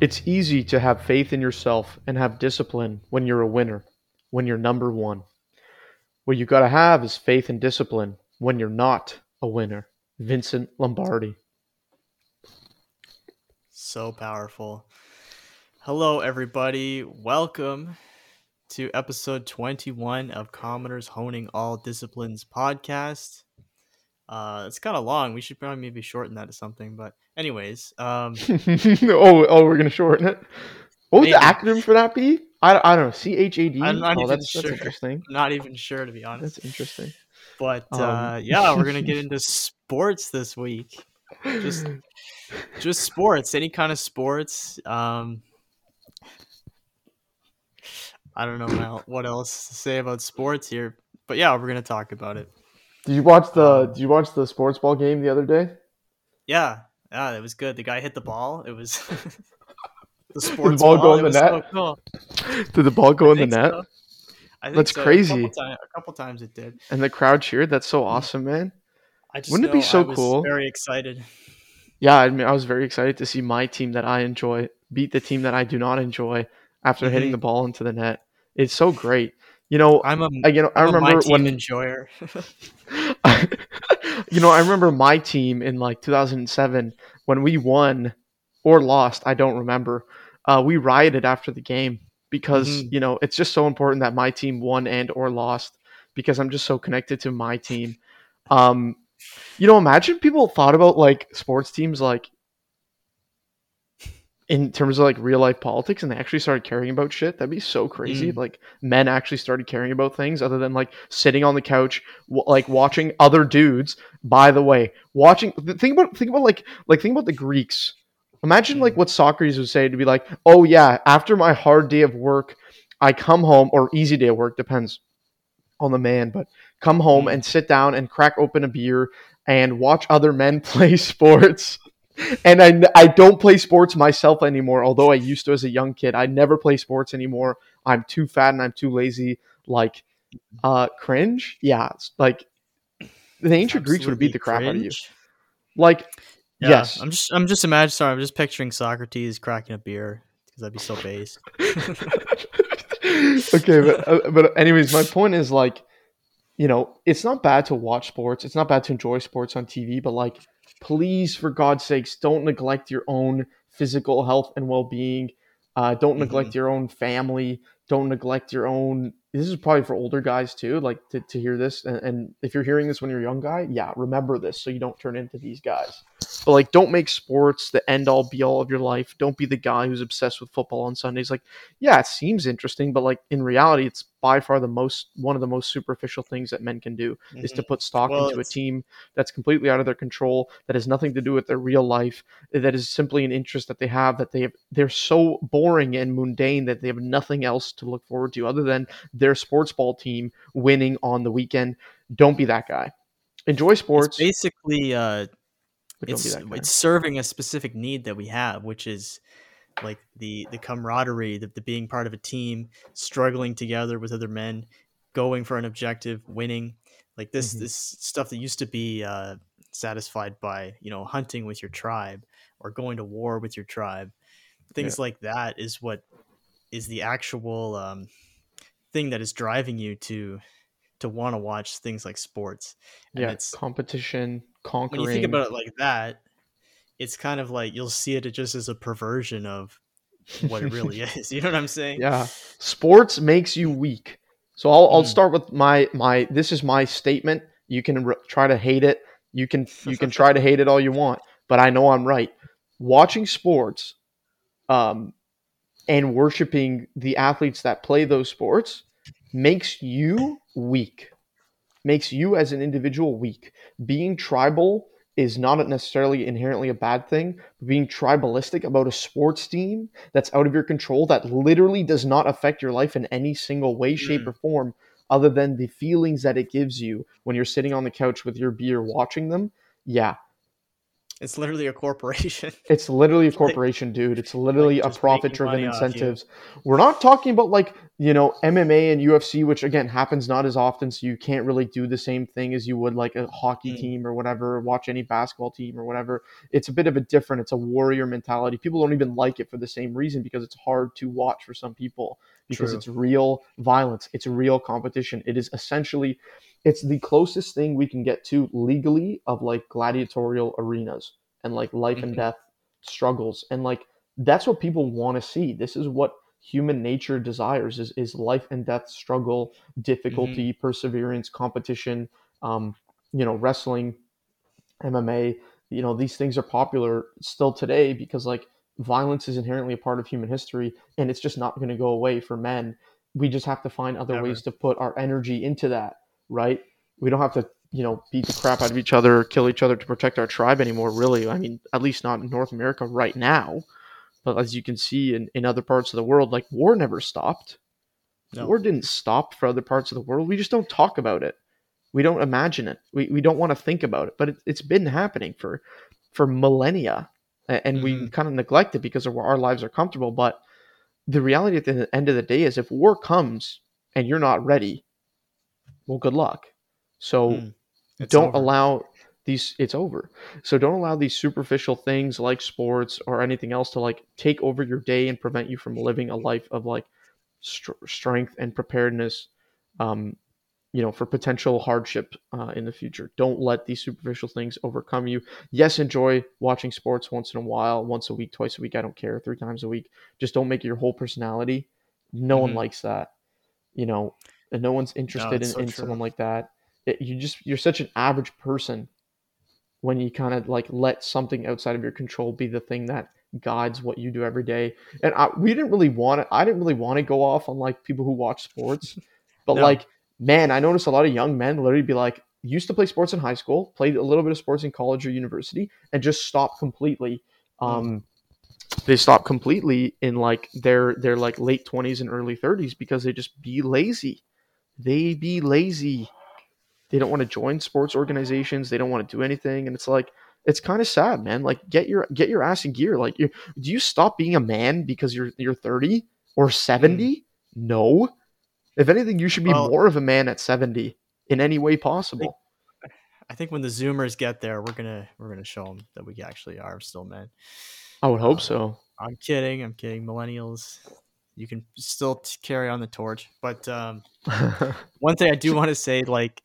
It's easy to have faith in yourself and have discipline when you're a winner, when you're number one. What you got to have is faith and discipline when you're not a winner. Vincent Lombardi. So powerful. Hello, everybody. Welcome to episode 21 of Commoners Honing All Disciplines podcast. Uh, it's kind of long. We should probably maybe shorten that to something. But, anyways, um, oh, oh, we're gonna shorten it. What would the acronym for that be? I, I don't know. C H A D. I'm not Oh, even that's, sure. that's interesting. I'm not even sure to be honest. That's interesting. But Um, uh, yeah, we're gonna get into sports this week. Just- Just sports, any kind of sports. Um, I don't know what else to say about sports here, but yeah, we're gonna talk about it. Did you watch the Um, Did you watch the sports ball game the other day? Yeah, yeah, it was good. The guy hit the ball. It was the sports ball ball. go in the net? so cool. Did the ball go in the net so. I think That's so. crazy. A couple, ti- a couple times it did. and the crowd cheered? That's so awesome, man. I just Wouldn't it be so I was cool? Very excited. Yeah, I mean, I was very excited to see my team that I enjoy beat the team that I do not enjoy after hitting Mhm. the ball into the net. It's so great. You know, I'm a, I, you know, I I'm a my remember when enjoyer. you know, I remember my team in like 2007 when we won or lost. I don't remember. Uh, we rioted after the game because Mhm. you know it's just so important that my team won and or lost because I'm just so connected to my team. Um, you know, imagine people thought about like sports teams like in terms of like real life politics and they actually started caring about shit that'd be so crazy Mm. like men actually started caring about things other than like sitting on the couch w- like watching other dudes by the way watching th- think about think about like like think about the greeks imagine like Mm. what socrates would say to be like oh yeah after my hard day of work i come home or easy day of work depends on the man but come home Mm. and sit down and crack open a beer and watch other men play sports and I, I don't play sports myself anymore although i used to as a young kid. I never play sports anymore. I'm too fat and i'm too lazy. Like uh cringe? Yeah like the ancient greeks would beat the crap out of you. like Yeah, yes. I'm just I'm just imagining. Sorry, I'm just picturing Socrates cracking a beer because that'd be so base. okay but uh, but anyways my point is like you know it's not bad to watch sports. It's not bad to enjoy sports on tv but like please for god's sakes don't neglect your own physical health and well-being. Uh, don't neglect your own family. Don't neglect your own this is probably for older guys too like to, to hear this. And, and if you're hearing this when you're a young guy yeah remember this so you don't turn into these guys but like don't make sports the end all be all of your life. Don't be the guy who's obsessed with football on sundays. Like yeah it seems interesting but like in reality it's by far the most one of the most superficial things that men can do is to put stock Well, into a team that's completely out of their control that has nothing to do with their real life that is simply an interest that they have that they have they're so boring and mundane that they have nothing else to look forward to other than their sports ball team winning on the weekend. Don't be that guy. Enjoy sports. It's basically uh, but don't be it's it's serving a specific need that we have, which is like the the camaraderie, the, the being part of a team, struggling together with other men, going for an objective, winning. Like this Mhm. this stuff that used to be uh, satisfied by you know hunting with your tribe or going to war with your tribe. Things like that is what is the actual um, thing that is driving you to to want to watch things like sports. And yeah it's competition conquering when you think about it like that, it's kind of like you'll see it just as a perversion of what it really is. You know what I'm saying? Yeah, sports makes you weak. So I'll, I'll Mm. start with my my. This is my statement. You can re- try to hate it. You can you can try to hate it all you want, but I know I'm right. Watching sports, um, and worshiping the athletes that play those sports makes you weak. Makes you as an individual weak. Being tribal is not necessarily inherently a bad thing. But being tribalistic about a sports team that's out of your control that literally does not affect your life in any single way, shape, Mm. or form, other than the feelings that it gives you when you're sitting on the couch with your beer watching them. Yeah, It's literally a corporation. It's literally a corporation, dude. It's literally like a profit driven money off you. incentives. We're not talking about like, you know, MMA and UFC, which again happens not as often, so you can't really do the same thing as you would like a hockey Mm. team or whatever, watch any basketball team or whatever. It's a bit of a different, it's a warrior mentality. People don't even like it for the same reason because it's hard to watch for some people because True. it's real violence, it's real competition. It is essentially it's the closest thing we can get to legally of like gladiatorial arenas and like life and Mhm. death struggles and like that's what people want to see this is what human nature desires is, is life and death struggle difficulty perseverance competition um, you know wrestling mma you know these things are popular still today because like violence is inherently a part of human history and it's just not going to go away for men. We just have to find other Never. ways to put our energy into that right? We don't have to you know beat the crap out of each other or kill each other to protect our tribe anymore really. I mean at least not in north america right now. But as you can see in, in other parts of the world like war never stopped. No. war didn't stop for other parts of the world. We just don't talk about it. We don't imagine it. We, we don't want to think about it. But it, it's been happening for for millennia and we Mhm. kind of neglect it because of where our lives are comfortable but the reality at the end of the day is if war comes and you're not ready well good luck so Mm. Don't over. allow these it's over so don't allow these superficial things like sports or anything else to like take over your day and prevent you from living a life of like str- strength and preparedness um you know for potential hardship uh, in the future. Don't let these superficial things overcome you. Yes enjoy watching sports once in a while once a week twice a week i don't care three times a week. Just don't make it your whole personality. No one Mhm. likes that you know and no one's interested it's in, so in someone like that. It, you just you're such an average person when you kind of like let something outside of your control be the thing that guides what you do every day. And I, we didn't really want it i didn't really want to go off on like people who watch sports but No. like man i noticed a lot of young men literally be like used to play sports in high school played a little bit of sports in college or university and just stopped completely um they stop completely in like their their like late 20s and early 30s because they just be lazy. They be lazy. They don't want to join sports organizations. They don't want to do anything. And it's like it's kind of sad man. Like get your get your ass in gear. Like you do you stop being a man because you're you're 30 or 70 no if anything you should be Well- more of a man at 70 in any way possible I think when the Zoomers get there, we're gonna we're gonna show them that we actually are still men. i would hope uh, so I'm kidding. I'm kidding. Millennials, you can still t- carry on the torch. But um, one thing I do want to say, like,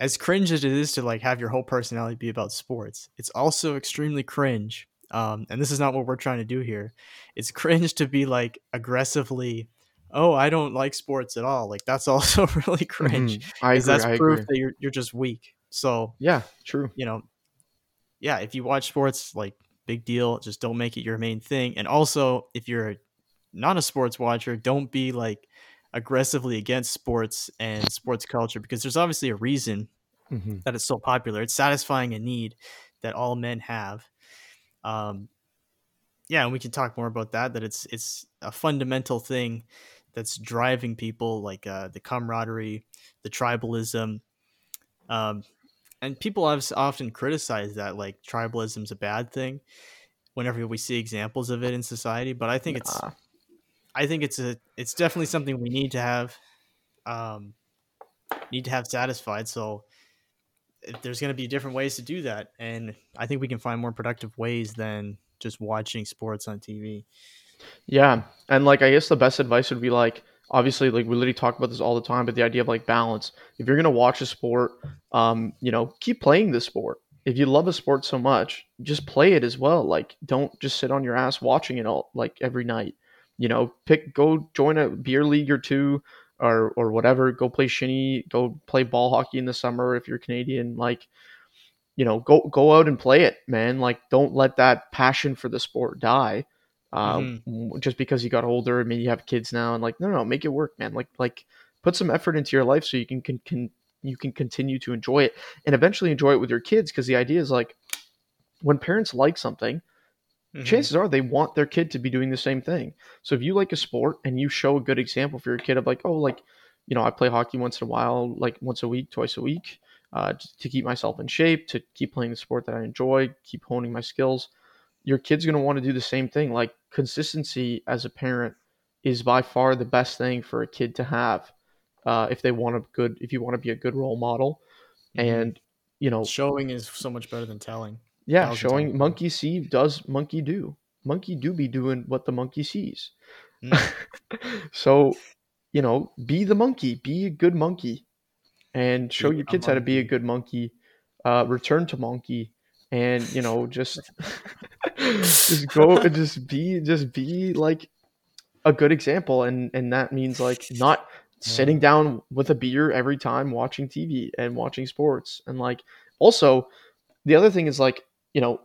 as cringe as it is to like have your whole personality be about sports, it's also extremely cringe. Um, and this is not what we're trying to do here. It's cringe to be like aggressively, oh, I don't like sports at all. Like that's also really cringe. Mhm. i agree that's i proof agree that you're you're just weak. So yeah true you know, yeah, if you watch sports, like big deal. Just don't make it your main thing. And also, if you're not a sports watcher, don't be like aggressively against sports and sports culture because there's obviously a reason Mhm. that it's so popular. It's satisfying a need that all men have. Um, yeah, and we can talk more about that. That it's it's a fundamental thing that's driving people, like uh, the camaraderie, the tribalism, um, and people have often criticized that like tribalism's a bad thing. Whenever we see examples of it in society, but I think it's I think it's a it's definitely something we need to have um need to have satisfied. So there's going to be different ways to do that and I think we can find more productive ways than just watching sports on TV. Yeah, and like I guess the best advice would be like obviously like we literally talk about this all the time, but the idea of like balance. If you're gonna watch a sport, um, you know, keep playing the sport. If you love a sport so much, just play it as well. Like don't just sit on your ass watching it all like every night. You know, pick go join a beer league or two or or whatever. Go play shinny. Go play ball hockey in the summer if you're Canadian. Like you know, go go out and play it, man. Like don't let that passion for the sport die uh, w- just because you got older and maybe you have kids now and like no no make it work man like like put some effort into your life so you can can, can you can continue to enjoy it and eventually enjoy it with your kids because the idea is like when parents like something Mhm. chances are they want their kid to be doing the same thing so if you like a sport and you show a good example for your kid of like oh like you know i play hockey once in a while like once a week twice a week uh, to keep myself in shape, to keep playing the sport that I enjoy, keep honing my skills. Your kid's going to want to do the same thing. Like consistency as a parent is by far the best thing for a kid to have uh, if they want a good, if you want to be a good role model. Mhm. And, you know, Showing is so much better than telling. yeah, thousand showing times. monkey see does monkey do. Monkey do be doing what the monkey sees. Mm. so, you know, be the monkey, be a good monkey, and show Be your kids how to be a good monkey. Uh, return to monkey, and you know, just just go and just be just be like a good example, and and that means like not sitting down with a beer every time watching TV and watching sports, and like also the other thing is like you know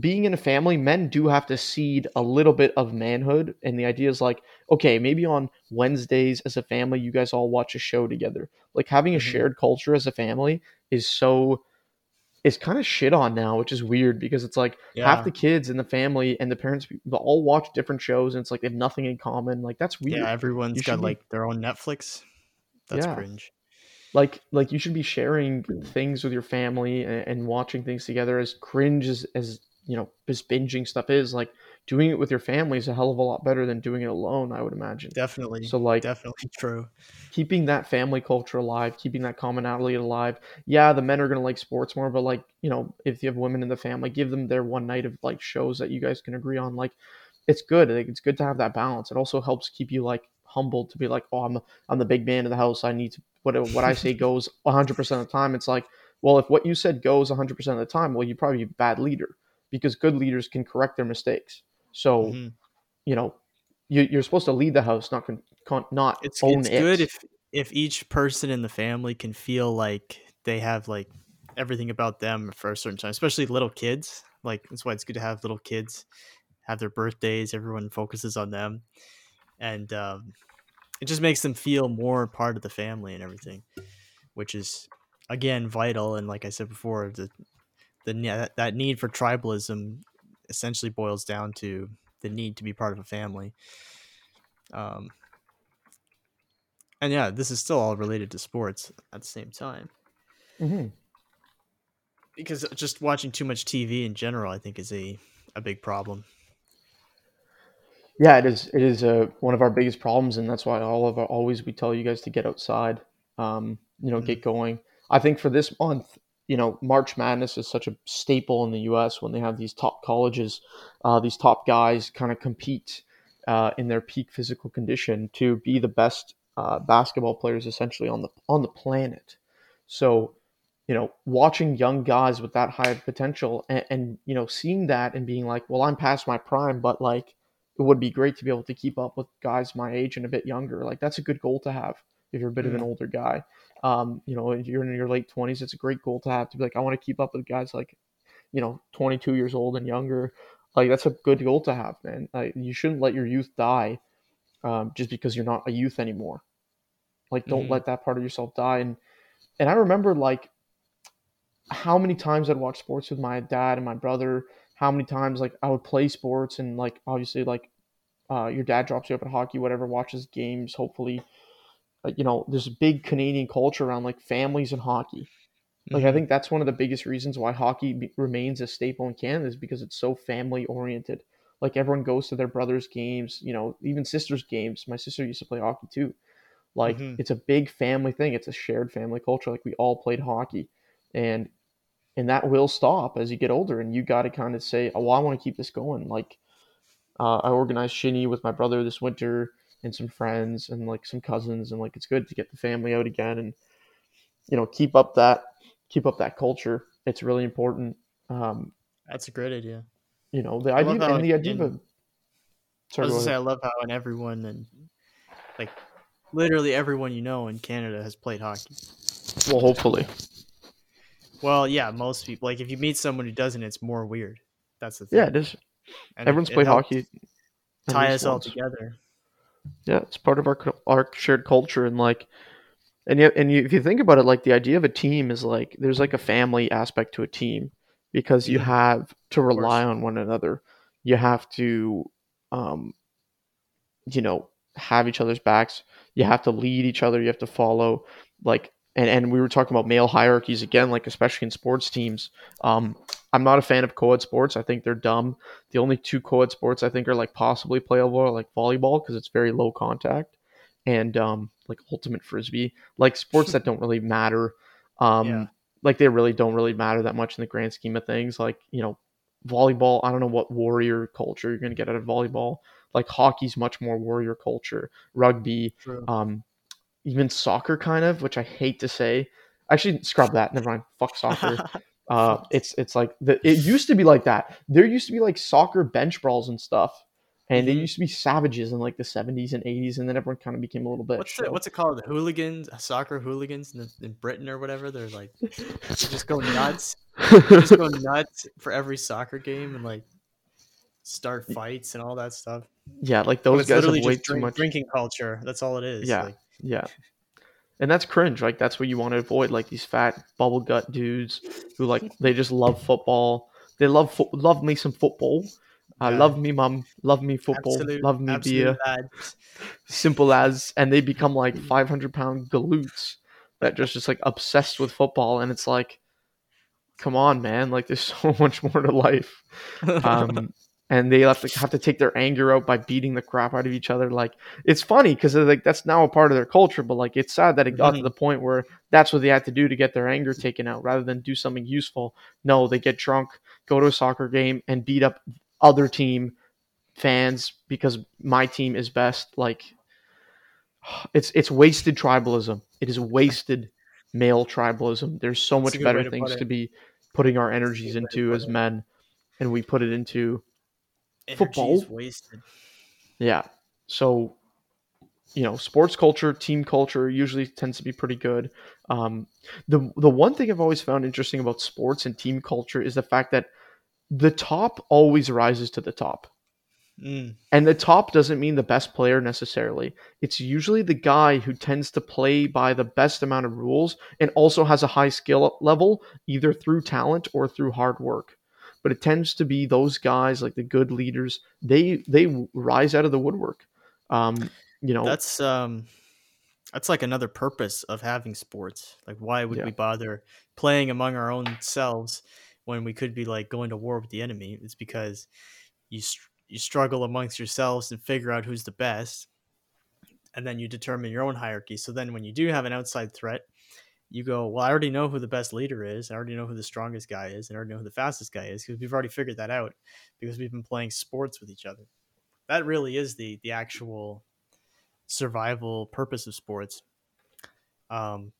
being in a family, men do have to cede a little bit of manhood. And the idea is like, okay, maybe on Wednesdays as a family, you guys all watch a show together. Like having a Mhm. shared culture as a family is so, it's kind of shit on now, which is weird because it's like half the kids in the family and the parents all watch different shows and it's like they have nothing in common. Like that's weird. Yeah, everyone's You got be- like their own Netflix. That's Yeah. cringe. like like you should be sharing things with your family and, and watching things together as cringe as, as you know as binging stuff is like doing it with your family is a hell of a lot better than doing it alone i would imagine. Definitely. so like definitely true. keeping that family culture alive keeping that commonality alive. Yeah the men are going to like sports more but like you know if you have women in the family give them their one night of like shows that you guys can agree on. Like it's good. Like, it's good to have that balance. It also helps keep you like humbled to be like oh i'm i'm the big man of the house. I need to what what i say goes 100% of the time. It's like well if what you said goes 100% of the time well you probably be a bad leader because good leaders can correct their mistakes so Mhm. you know you, you're supposed to lead the house not con, con, not It's own it's it good if if each person in the family can feel like they have like everything about them for a certain time, especially little kids. Like that's why it's good to have little kids have their birthdays. Everyone focuses on them, and um, it just makes them feel more part of the family and everything, which is again vital. And like I said before, the the that, that need for tribalism essentially boils down to the need to be part of a family. Um, and yeah, this is still all related to sports at the same time Mhm. because just watching too much TV in general, I think, is a a big problem. Yeah, it is. It is uh, one of our biggest problems, and that's why all of our, always we tell you guys to get outside. Um, you know, Mhm. get going. I think for this month, you know, March Madness is such a staple in the U.S. when they have these top colleges, uh, these top guys kind of compete uh, in their peak physical condition to be the best uh, basketball players essentially on the on the planet. So, you know, watching young guys with that high potential and, and you know seeing that and being like, well, I'm past my prime, but like it would be great to be able to keep up with guys my age and a bit younger. Like that's a good goal to have if you're a bit of an Mm. older guy. Um, you know, if you're in your late twenties, it's a great goal to have to be like, I want to keep up with guys like, you know, 22 years old and younger. Like that's a good goal to have, man. Like you shouldn't let your youth die um, just because you're not a youth anymore. Like don't Mhm. let that part of yourself die. And and I remember like how many times I'd watch sports with my dad and my brother. How many times like I would play sports and like obviously like uh, your dad drops you up at hockey, whatever, watches games. Hopefully, like you know, there's a big Canadian culture around like families and hockey. Like I Mhm. think that's one of the biggest reasons why hockey be- remains a staple in Canada is because it's so family oriented. Like everyone goes to their brothers' games, you know, even sisters' games. My sister used to play hockey too. Like Mhm. it's a big family thing. It's a shared family culture. Like we all played hockey, and and that will stop as you get older. And you got to kind of say, oh, well, I want to keep this going. Like uh, I organized shinny with my brother this winter and some friends and like some cousins, and like it's good to get the family out again and you know keep up that keep up that culture. It's really important. Um, That's a great idea. you know the I idea and the idea of in- I sorry, was go gonna say I love how in everyone and like literally everyone you know in Canada has played hockey. well, hopefully, Well, yeah, most people. Like if you meet someone who doesn't, it's more weird. That's the thing. yeah, it is. And Everyone's it played helps hockey. Tie us all together. Yeah, it's part of our our shared culture and like, and yet, and you, if you think about it, like the idea of a team is like there's like a family aspect to a team because you Mhm. have to rely on one another. You have to, um, you know, have each other's backs. You have to lead each other. You have to follow. Like and and we were talking about male hierarchies again, like especially in sports teams. Um, I'm not a fan of co-ed sports. I think they're dumb. The only two co-ed sports I think are like possibly playable are like volleyball because it's very low contact, and um, like ultimate frisbee, like sports that don't really matter. Um, Yeah. like they really don't really matter that much in the grand scheme of things. Like you know, volleyball. I don't know what warrior culture you're gonna get out of volleyball. Like hockey's much more warrior culture. Rugby, True. um, even soccer, kind of, which I hate to say. Actually, scrub that. Never mind. Fuck soccer. Uh, it's it's like the, it used to be like that. There used to be like soccer bench brawls and stuff, and they Mhm. used to be savages in like the seventies and eighties, and then everyone kind of became a little bit. what's it, what's it called? The hooligans, soccer hooligans in, in Britain or whatever. They're like they just go nuts. They just go nuts for every soccer game and like start fights and all that stuff. yeah, like those guys have way too much. drinking culture. That's all it is. Yeah. Like, Yeah. And that's cringe. Like that's what you want to avoid. Like these fat bubble gut dudes who like they just love football. They love fo- love me some football. I Yeah. love me mum. Love me football. absolute, love me beer. lads. Simple as. And they become like 500 pound galoots that just just like obsessed with football. And it's like, come on, man. Like there's so much more to life. um, and they have to have to take their anger out by beating the crap out of each other. Like it's funny because like that's now a part of their culture, but like it's sad that it got to Mhm. the point where that's what they had to do to get their anger taken out, rather than do something useful. No, they get drunk, go to a soccer game, and beat up other team fans because my team is best. Like it's it's wasted tribalism. It is wasted male tribalism. There's so That's much a good way better to things to be putting our energies to into as men, and we put it into football. wasted. yeah. So, you know, sports culture, team culture usually tends to be pretty good. Um, the the one thing I've always found interesting about sports and team culture is the fact that the top always rises to the top. Mm. And the top doesn't mean the best player necessarily. It's usually the guy who tends to play by the best amount of rules and also has a high skill level, either through talent or through hard work. But it tends to be those guys, like the good leaders, they they rise out of the woodwork. Um, you know, That's um, that's like another purpose of having sports. Like, why would Yeah. we bother playing among our own selves when we could be like going to war with the enemy? It's because you you struggle amongst yourselves and figure out who's the best, and then you determine your own hierarchy. So then, when you do have an outside threat, you go, "Well, I already know who the best leader is. I already know who the strongest guy is, and I already know who the fastest guy is because we've already figured that out because we've been playing sports with each other." That really is the the actual survival purpose of sports. Um,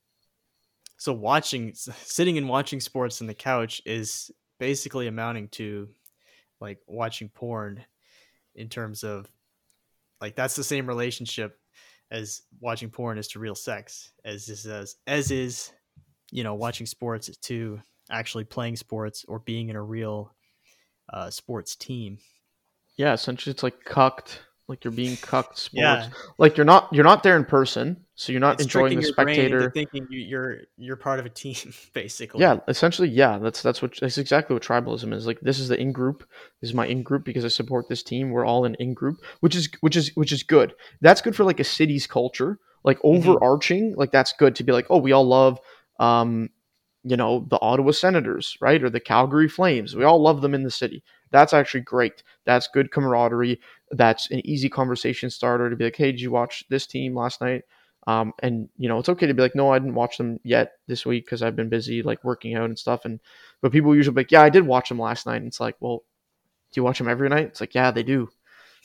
so watching, sitting and watching sports on the couch is basically amounting to like watching porn in terms of like that's the same relationship as watching porn is to real sex as is as as is you know watching sports to actually playing sports or being in a real uh, sports team. yeah, essentially it's like cucked, like you're being cucked sports. Yeah, Like you're not you're not there in person, so you're not it's enjoying the your brain into spectator. thinking you, you're you're part of a team basically. Yeah, essentially, yeah. That's that's what that's exactly what tribalism is. Like this is the in group. This is my in group because I support this team. We're all an in group, which is which is which is good. That's good for like a city's culture. Like Mm-hmm. overarching, like that's good to be like, oh, we all love, um, you know, the Ottawa Senators, right, or the Calgary Flames. We all love them in the city. That's actually great. That's good camaraderie. That's an easy conversation starter to be like, hey, did you watch this team last night? Um, and you know, it's okay to be like, no, I didn't watch them yet this week because I've been busy like working out and stuff. And but people usually be like, yeah, I did watch them last night. And it's like, well, do you watch them every night? It's like, yeah, they do.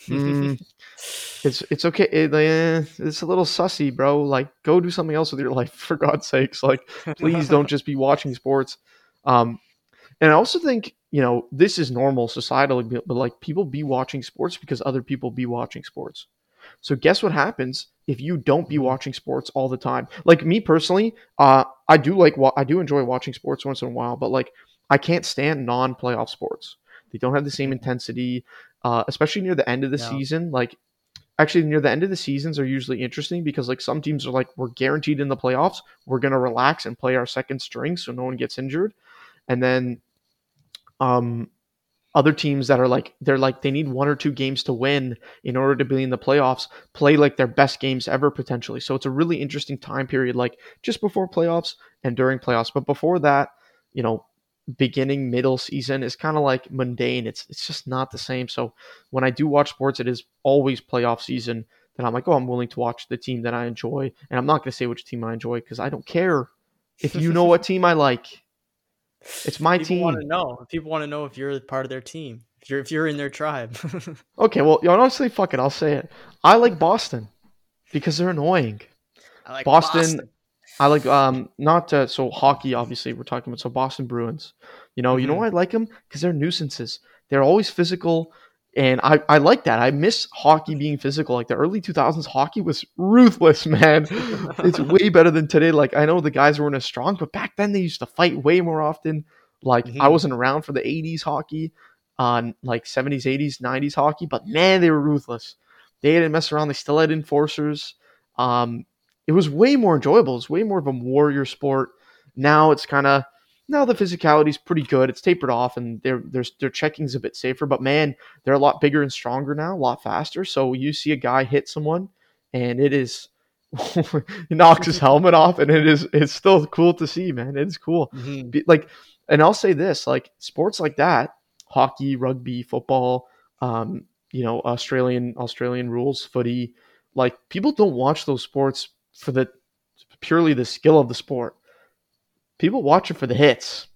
Mm, it's it's okay. It, eh, it's a little sussy, bro. Like, go do something else with your life for God's sakes. Like, please don't just be watching sports. Um, and I also think you know this is normal societally, but like people be watching sports because other people be watching sports. So guess what happens if you don't be Mhm. watching sports all the time? Like me personally, uh, I do like wa- I do enjoy watching sports once in a while, but like I can't stand non-playoff sports. They don't have the same intensity, uh, especially near the end of the No. season. Like actually near the end of the seasons are usually interesting because like some teams are like we're guaranteed in the playoffs. We're gonna relax and play our second string so no one gets injured, and then um other teams that are like they're like they need one or two games to win in order to be in the playoffs play like their best games ever potentially. So it's a really interesting time period like just before playoffs and during playoffs. But before that you know beginning middle season is kind of like mundane. It's it's just not the same. So when i do watch sports it is always playoff season that i'm like oh i'm willing to watch the team that i enjoy. And i'm not going to say which team i enjoy because i don't care. If you know what team i like it's my People team want to know. People want to know if you're part of their team. If you're if you're in their tribe. Okay, well, honestly, fuck it. I'll say it. I like Boston because they're annoying. I like Boston, I like um not uh, so hockey. Obviously, we're talking about so Boston Bruins. You know, you know Mhm. why I like them because they're nuisances. They're always physical, and I I like that. I miss hockey being physical. Like the early two thousands, hockey was ruthless, man. it's way better than today. Like I know the guys weren't as strong, but back then they used to fight way more often. Like I Mhm. wasn't around for the '80s hockey, on like '70s, '80s, '90s hockey, but man, they were ruthless. They didn't mess around. They still had enforcers. Um, it was way more enjoyable. It's way more of a warrior sport. Now it's kind of now the physicality is pretty good. It's tapered off, and their their their checking's a bit safer. But man, they're a lot bigger and stronger now, a lot faster. So you see a guy hit someone, and it is he knocks his helmet off, and it is it's still cool to see, man. It's cool. Mhm. Be- Like, and I'll say this: like sports like that, hockey, rugby, football, um, you know, Australian Australian rules, footy. Like people don't watch those sports for the purely the skill of the sport. People watch it for the hits.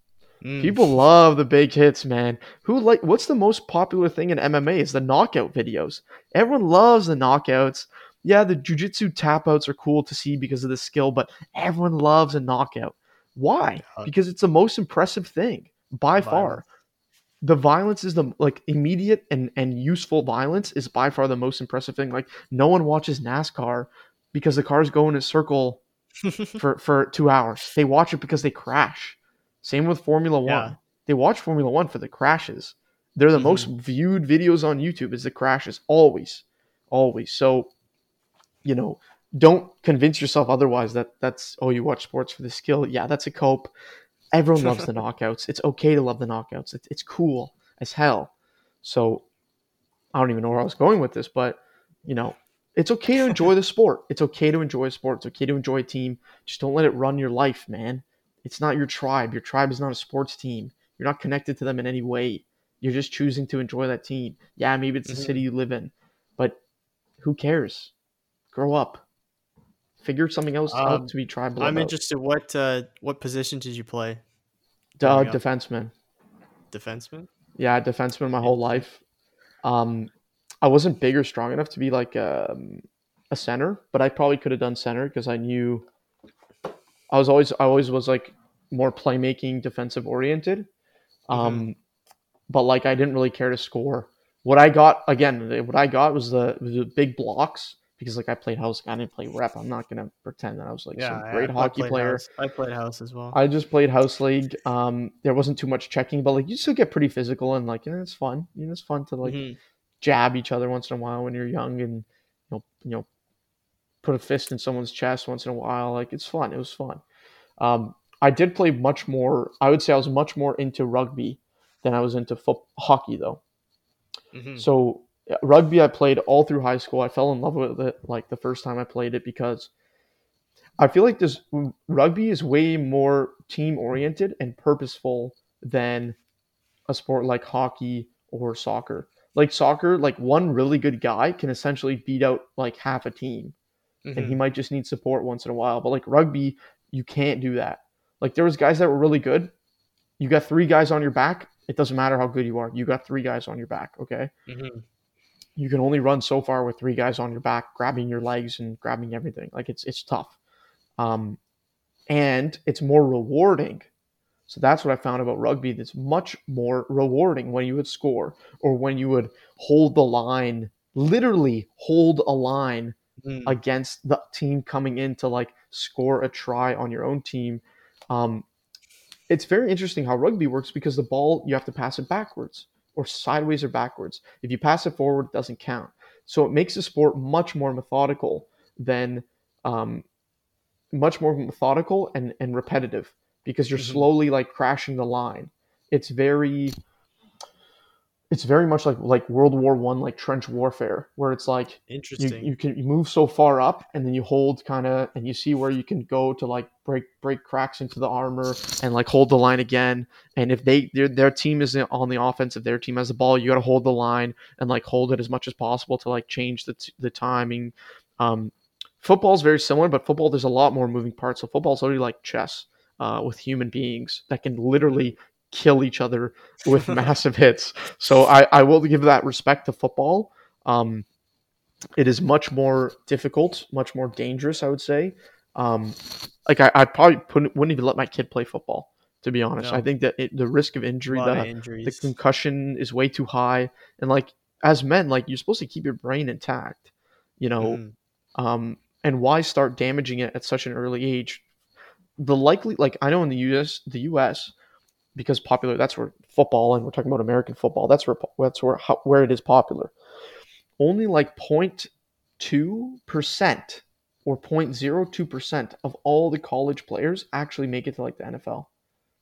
Mm. People love the big hits, man. Who like what's the most popular thing in MMA is the knockout videos. Everyone loves the knockouts. Yeah, the jujitsu tap outs are cool to see because of the skill, but everyone loves a knockout. Why? Because it's the most impressive thing by far. The violence is the like immediate and and useful violence is by far the most impressive thing. Like no one watches NASCAR because the cars go in a circle for for two hours. They watch it because they crash. Same with Formula One. Yeah. They watch Formula One for the crashes. They're the mm-hmm. most viewed videos on YouTube is the crashes. Always, always. So, you know, don't convince yourself otherwise that that's oh you watch sports for the skill. Yeah, that's a cope. Everyone loves the knockouts. It's okay to love the knockouts. It's, it's cool as hell. So, I don't even know where I was going with this, but you know, it's okay to enjoy the sport. It's okay to enjoy a sport. It's okay to enjoy a team. Just don't let it run your life, man. It's not your tribe. Your tribe is not a sports team. You're not connected to them in any way. You're just choosing to enjoy that team. Yeah, maybe it's the Mhm. city you live in, but who cares? Grow up. Figure something else Um, out to be tribal. I'm about. interested. What uh, what position did you play? Uh, defenseman. Defenseman. Yeah, defenseman my whole life. Um, I wasn't big or strong enough to be like um, a center, but I probably could have done center because I knew I was always I always was like more playmaking, defensive oriented. Um, but like I didn't really care to score. What I got again, what I got was the the big blocks because like I played house, I didn't play rep. I'm not gonna pretend that I was like yeah, some I- great I hockey played player. House. I played house as well. I just played house league. Um, there wasn't too much checking, but like you still get pretty physical and like you know it's fun. You know it's fun to like Mhm. Jab each other once in a while when you're young and you know you know put a fist in someone's chest once in a while. Like it's fun. It was fun. Um, I did play much more. I would say I was much more into rugby than I was into foot hockey though. Mhm. So rugby I played all through high school. I fell in love with it like the first time I played it because I feel like this rugby is way more team oriented and purposeful than a sport like hockey or soccer. Like soccer, like one really good guy can essentially beat out like half a team and he Mhm. might just need support once in a while. But like rugby, you can't do that. Like there was guys that were really good. You got three guys on your back. It doesn't matter how good you are. You got three guys on your back. Okay Mhm. you can only run so far with three guys on your back, grabbing your legs and grabbing everything. Like it's it's tough, um, and it's more rewarding. So that's what I found about rugby. That's much more rewarding when you would score or when you would hold the line, literally hold a line Mhm. against the team coming in to like score a try on your own team. Um, it's very interesting how rugby works because the ball you have to pass it backwards or sideways or backwards. If you pass it forward, it doesn't count. So it makes the sport much more methodical than um, much more methodical and, and repetitive because you're Mhm. slowly like crashing the line. It's very it's very much like like World War One, like trench warfare, where it's like Interesting. you can you move so far up and then you hold kind of and you see where you can go to like break break cracks into the armor and like hold the line again and if they their, their team is on the offense if their team has the ball you got to hold the line and like hold it as much as possible to like change the, t- the timing um football is very similar but football there's a lot more moving parts so football's already like chess uh, with human beings that can literally kill each other with massive hits so I, I will give that respect to football um it is much more difficult, much more dangerous, I would say. Um, like I, I probably wouldn't even let my kid play football. To be honest, No. I think that it, the risk of injury, the, the concussion is way too high, and like as men, like you're supposed to keep your brain intact, you know. Mhm. Um, and why start damaging it at such an early age? The likely, like I know in the U.S., the U.S. because popular, that's where football, and we're talking about American football. That's where that's where how, where it is popular. Only like 0.2 percent or 0.02 percent of all the college players actually make it to like the NFL.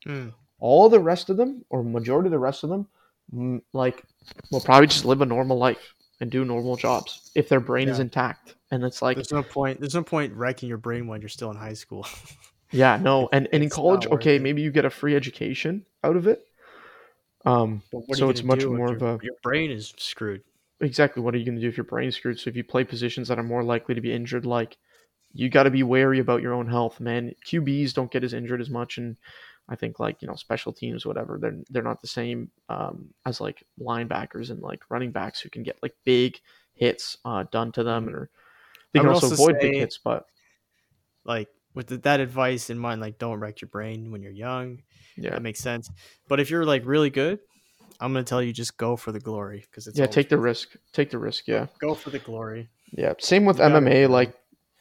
Mm. All the rest of them, or majority of the rest of them, like will probably just live a normal life and do normal jobs if their brain is intact. And it's like There's no point. There's no point wrecking your brain when you're still in high school. Yeah, no, and, and in college, okay, it. maybe you get a free education out of it. Um, But what are so it's much more of your, a your brain is screwed. exactly what are you going to do if your brain's screwed? So if you play positions that are more likely to be injured, like you got to be wary about your own health, man. QBs don't get as injured as much, and I think like you know special teams, whatever, they're they're not the same um, as like linebackers and like running backs who can get like big hits uh, done to them, or they can also also avoid big hits, but Like with th- that advice in mind, like don't wreck your brain when you're young. yeah, That makes sense. But if you're like really good, I'm gonna tell you just go for the glory because it's yeah, take the risk, take the risk, yeah. Go for the glory. Yeah, same with You MMA. Like,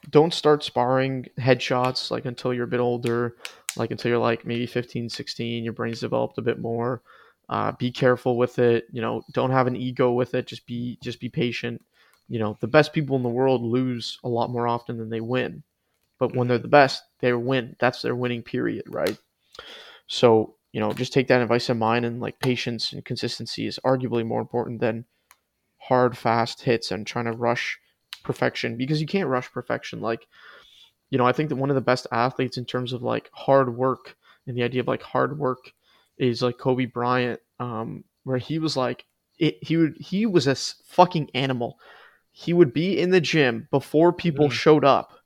don't start sparring headshots like until you're a bit older, like until you're like maybe 15, 16. Your brain's developed a bit more. Uh, be careful with it. You know, don't have an ego with it. Just be just be patient. You know, the best people in the world lose a lot more often than they win. But when they're the best, they win. That's their winning period, right? So, you know, just take that advice in mind and like patience and consistency is arguably more important than hard, fast hits and trying to rush perfection because you can't rush perfection. Like, you know, I think that one of the best athletes in terms of like hard work and the idea of like hard work is like Kobe Bryant, um, where he was like, it, he would he was a fucking animal. He would be in the gym before people Mhm. showed up.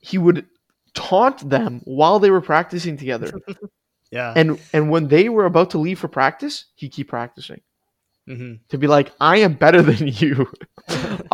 He would taunt them while they were practicing together, Yeah. and and when they were about to leave for practice, he'd keep practicing hmm to be like, I am better than you.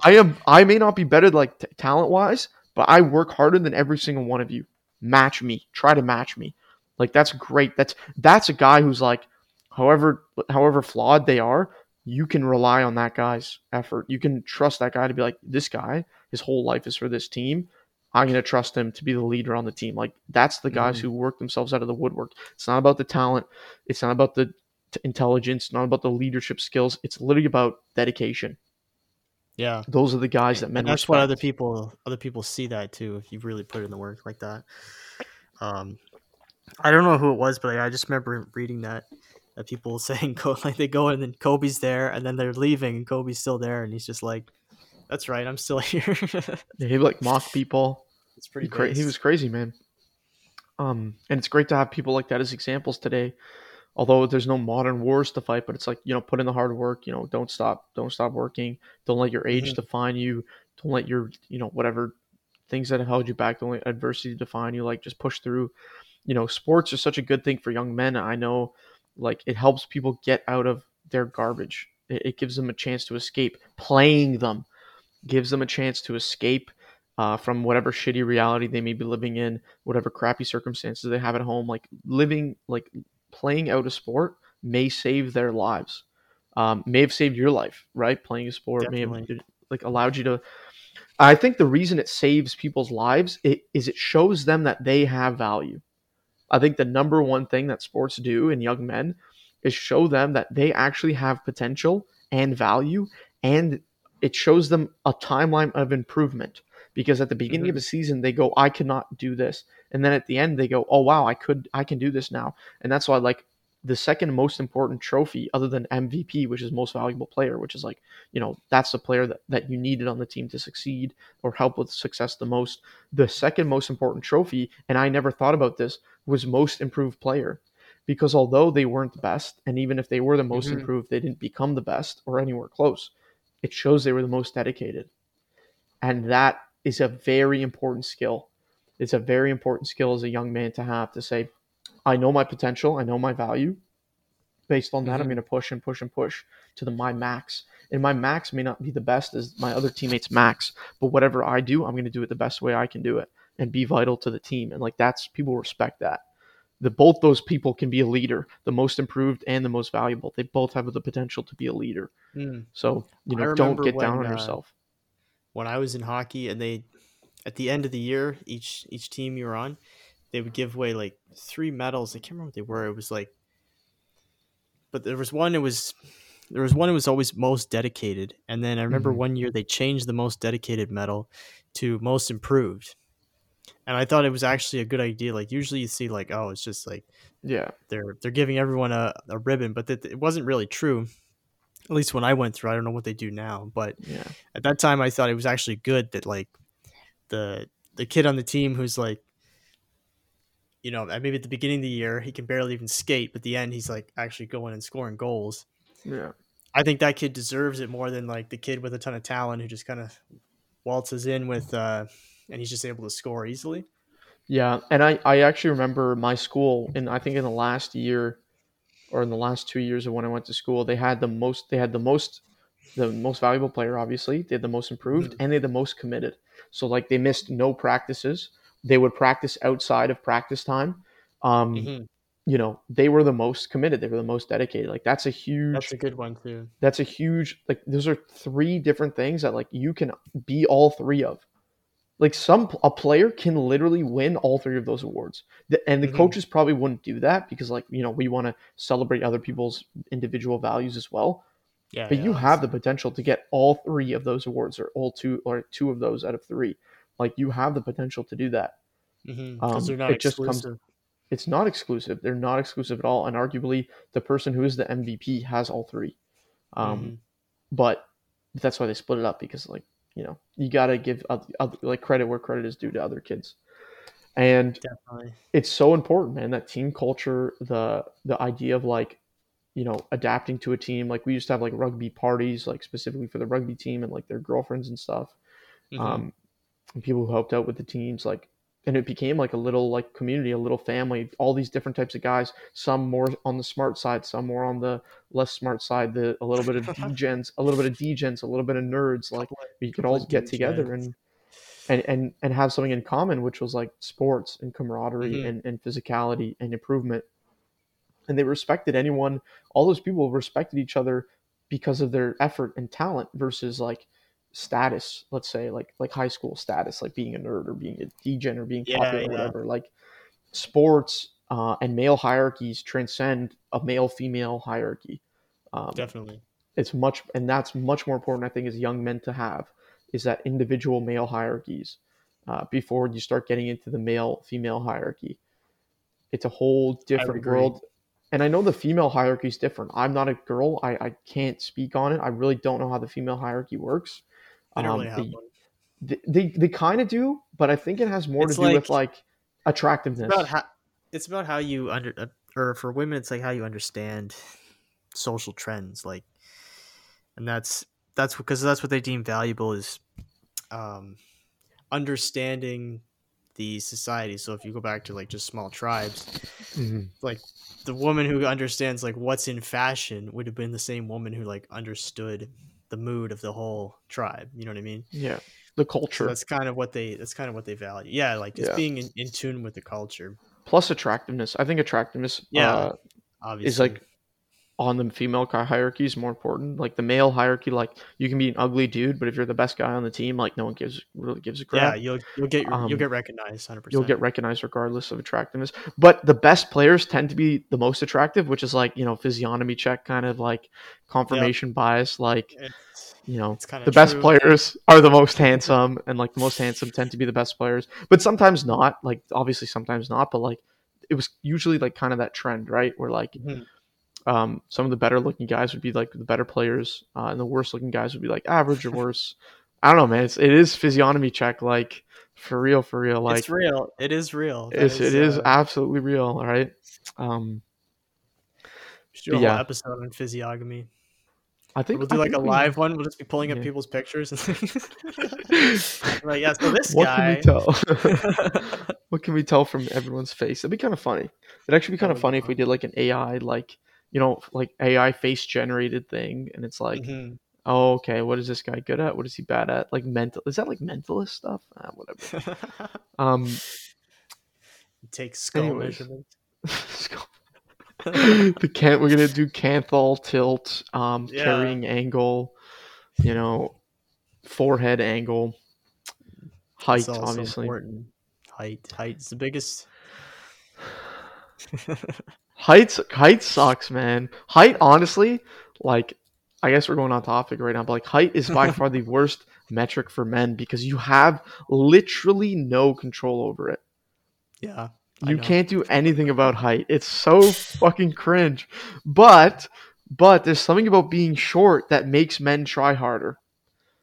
I am. I may not be better like t- talent wise, but I work harder than every single one of you. Match me. Try to match me. Like that's great. That's that's a guy who's like, however however flawed they are, you can rely on that guy's effort. You can trust that guy to be like, this guy, his whole life is for this team. I'm gonna trust him to be the leader on the team. Like that's the guys Mhm. who work themselves out of the woodwork. It's not about the talent. It's not about the t- intelligence. Not about the leadership skills. It's literally about dedication. yeah. Those are the guys that men and that's respect. why other people other people see that too if you really put in the work like that um i don't know who it was but i just remember reading that that people saying like they go and then kobe's there and then they're leaving and kobe's still there and he's just like that's right i'm still here he like mock people. It's pretty He, cra- he was crazy, man. Um, and it's great to have people like that as examples today. Although there's no modern wars to fight, but it's like you know, put in the hard work. You know, don't stop, don't stop working. Don't let your age Mhm. define you. Don't let your you know whatever things that have held you back. Don't let adversity define you. Like just push through. You know, sports are such a good thing for young men. I know, like it helps people get out of their garbage. It, it gives them a chance to escape. Playing them gives them a chance to escape uh, from whatever shitty reality they may be living in, whatever crappy circumstances they have at home. Like living, like playing out a sport may save their lives. Um, may have saved your life, right? Playing a sport may have like allowed you to. I think the reason it saves people's lives it, is it shows them that they have value. I think the number one thing that sports do in young men is show them that they actually have potential and value, and it shows them a timeline of improvement. Because at the beginning of Mhm. the season, they go, "I cannot do this," and then at the end, they go, "Oh wow, I could, I can do this now." And that's why, like, the second most important trophy other than MVP, which is most valuable player, which is like, you know, that's the player that, that you needed on the team to succeed or help with success the most. The second most important trophy, and I never thought about this, was most improved player. Because although they weren't the best, and even if they were the most Mhm. improved, they didn't become the best or anywhere close. It shows they were the most dedicated. And that is a very important skill. It's a very important skill as a young man to have to say, I know my potential, I know my value. Based on that, I'm Mhm. going to push and push and push to the my max. And my max may not be the best as my other teammates' max, but whatever I do, I'm going to do it the best way I can do it and be vital to the team. And like that's people respect that. The both those people can be a leader, the most improved and the most valuable. They both have the potential to be a leader. Mm. So you know, don't get down on uh, yourself. When I was in hockey and they at the end of the year, each each team you were on, they would give away like three medals. I can't remember what they were. It was like but there was one it was there was one that was always most dedicated. And then I remember Mhm. one year they changed the most dedicated medal to most improved. And I thought it was actually a good idea. Like usually you see like, oh, it's just like Yeah. they're they're giving everyone a, a ribbon, but that it wasn't really true. At least when I went through, I don't know what they do now, but Yeah. at that time I thought it was actually good that like the the kid on the team who's like you know maybe at the beginning of the year he can barely even skate but the end he's like actually going and scoring goals Yeah. i think that kid deserves it more than like the kid with a ton of talent who just kind of waltzes in with uh and he's just able to score easily Yeah, and I, I actually remember my school, and I think in the last year, or in the last two years of when I went to school, they had the most. They had the most, the most valuable player. Obviously, they had the most improved, and they had the most committed. So like they missed no practices. They would practice outside of practice time. Um, Mhm. you know, they were the most committed. They were the most dedicated. Like that's a huge. that's a good one too that's a huge like those are three different things that like you can be all three of like some a player can literally win all three of those awards. The- and the Mhm. coaches probably wouldn't do that because like you know we want to celebrate other people's individual values as well. Yeah but yeah, you have the potential to get all three of those awards or all two or two of those out of three. Like you have the potential to do that. Mhm, um, they're not it just comes- exclusive. it's not exclusive. They're not exclusive at all and arguably the person who is the mvp has all three. Um, Mhm. but that's why they split it up because like you know you got to give oth- oth- like credit where credit is due to other kids. And definitely. it's so important man that team culture the the idea of like you know adapting to a team. Like we used to have like rugby parties like specifically for the rugby team and like their girlfriends and stuff. Mhm. um and people who helped out with the teams like and it became like a little like community a little family all these different types of guys some more on the smart side some more on the less smart side the a little bit of degens a little bit of degens a little bit of nerds like we could all get together and and and and have something in common which was like sports and camaraderie Mhm. and, and physicality and improvement and they respected anyone all those people respected each other because of their effort and talent versus like status let's say like like high school status like being a nerd or being a degen or being Yeah, popular or whatever like sports uh, and male hierarchies transcend a male female hierarchy. Um, definitely. it's much and that's much more important i think as young men to have is that individual male hierarchies uh, before you start getting into the male female hierarchy. It's a whole different world and i know the female hierarchy is different. I'm not a girl. I, I can't speak on it. I really don't know how the female hierarchy works i don't Um, really have they, one they, they, they kind of do but i think it has more It's to do with like- like attractiveness. It's about how it's about how you under uh, or for women it's like how you understand social trends like and that's that's because that's what they deem valuable is um understanding the society. So if you go back to like just small tribes Mhm. like the woman who understands like what's in fashion would have been the same woman who like understood the mood of the whole tribe you know what i mean? Yeah the so culture. that's kind of what they that's kind of what they value. Yeah like just Yeah. being in, in tune with the culture. Plus attractiveness. I think attractiveness Yeah. uh, obviously is like on the female hi- hierarchy is more important. Like the male hierarchy, like you can be an ugly dude, but if you're the best guy on the team, like no one gives really gives a crap. Yeah, you'll you'll get Um, you'll get recognized, hundred percent. You'll get recognized regardless of attractiveness. But the best players tend to be the most attractive, which is like you know physiognomy check kind of like confirmation bias. Like It's, you know the best players are the most handsome, and like the most handsome tend to be the best players. But sometimes not. Like obviously sometimes not. But like it was usually like kind of that trend, right? Where like Mhm. Um, some of the better looking guys would be like the better players, uh, and the worst looking guys would be like average or worse. I don't know, man. It's, it is physiognomy check, like for real, for real. Like it's real. It is real. That it's, it is uh, absolutely real. All right. Um, we should do a yeah. whole episode on physiognomy. I think We'll do I like a think we- live one. We'll just be pulling up Yeah. people's pictures. Like, yeah, so this What guy. can we tell? what can we tell from everyone's face? It'd be kind of funny. It'd actually be kind of funny if we did like an AI, like you know, like AI face generated thing, and it's like, Mhm. oh, okay, what is this guy good at? What is he bad at? Like mental? Is that like mentalist stuff? Ah, whatever. Um, Take skull Anyways. measurements. the can we're gonna do canthal tilt, um, Yeah. carrying angle, you know, forehead angle, height, obviously. important. Height. Height's the biggest. Heights height sucks, man. Height, honestly, like I guess we're going on topic right now, but like height is by far the worst metric for men because you have literally no control over it. yeah. You can't do anything about height. It's so fucking cringe. But but there's something about being short that makes men try harder.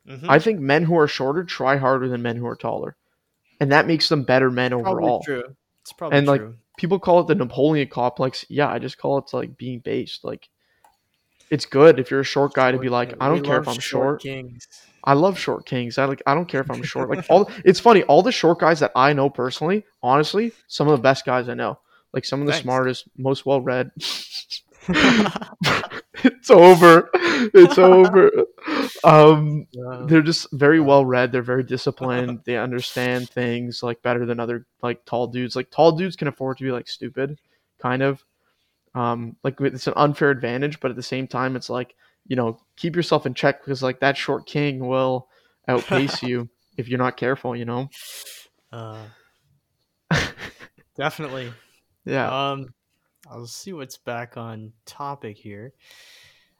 Mhm. I think men who are shorter try harder than men who are taller. And that makes them better men Probably overall. true. It's probably And, like, true. People call it the Napoleon complex. Yeah, I just call it like being based. Like it's good if you're a short guy to be like, I don't we care if I'm short. Kings. I love short kings. I like I don't care if I'm short. Like all it's funny, all the short guys that I know personally, honestly, some of the best guys I know. Like some of the Thanks. smartest, most well read. it's over. It's over. Um Uh, they're just very well read. They're very disciplined. they understand things like better than other like tall dudes. Like tall dudes can afford to be like stupid, kind of. Um, like it's an unfair advantage, but at the same time, it's like you know keep yourself in check because like that short king will outpace you if you're not careful. You know. uh, definitely. Yeah. Um, I'll see what's back on topic here.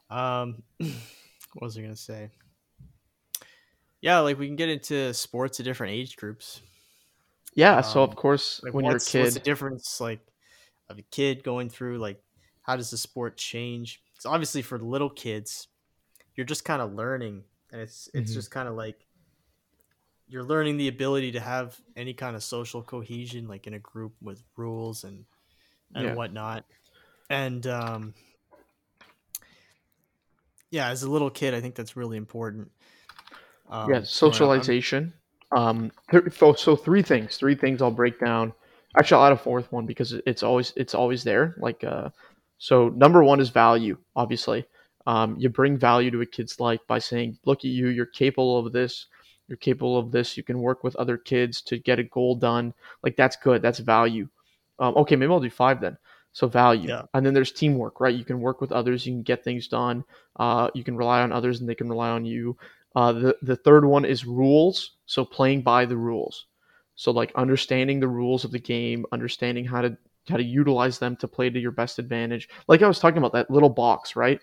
Um, what was I gonna say? Yeah, like we can get into sports at different age groups. yeah. So um, of course, Like when you're a what's, what's the difference like of a kid going through like how does the sport change? Because obviously for little kids, you're just kind of learning, and it's it's Mhm. just kind of like you're learning the ability to have any kind of social cohesion, like in a group with rules and and Yeah. whatnot. And um, yeah, as a little kid, I think that's really important. Um, yeah. I'm- socialization. Um, so, so three things. Three things I'll break down. Actually, I'll add a fourth one because it's always it's always there. Like, uh, so number one is value. Obviously, um, you bring value to a kid's life by saying, "Look at you. You're capable of this. You're capable of this. You can work with other kids to get a goal done. Like that's good. That's value." Um, okay, maybe I'll do five then. So value, Yeah. and then there's teamwork, right? You can work with others. You can get things done. Uh, you can rely on others, and they can rely on you. Uh, the the third one is rules. So playing by the rules. So like understanding the rules of the game, understanding how to how to utilize them to play to your best advantage. Like I was talking about that little box, right?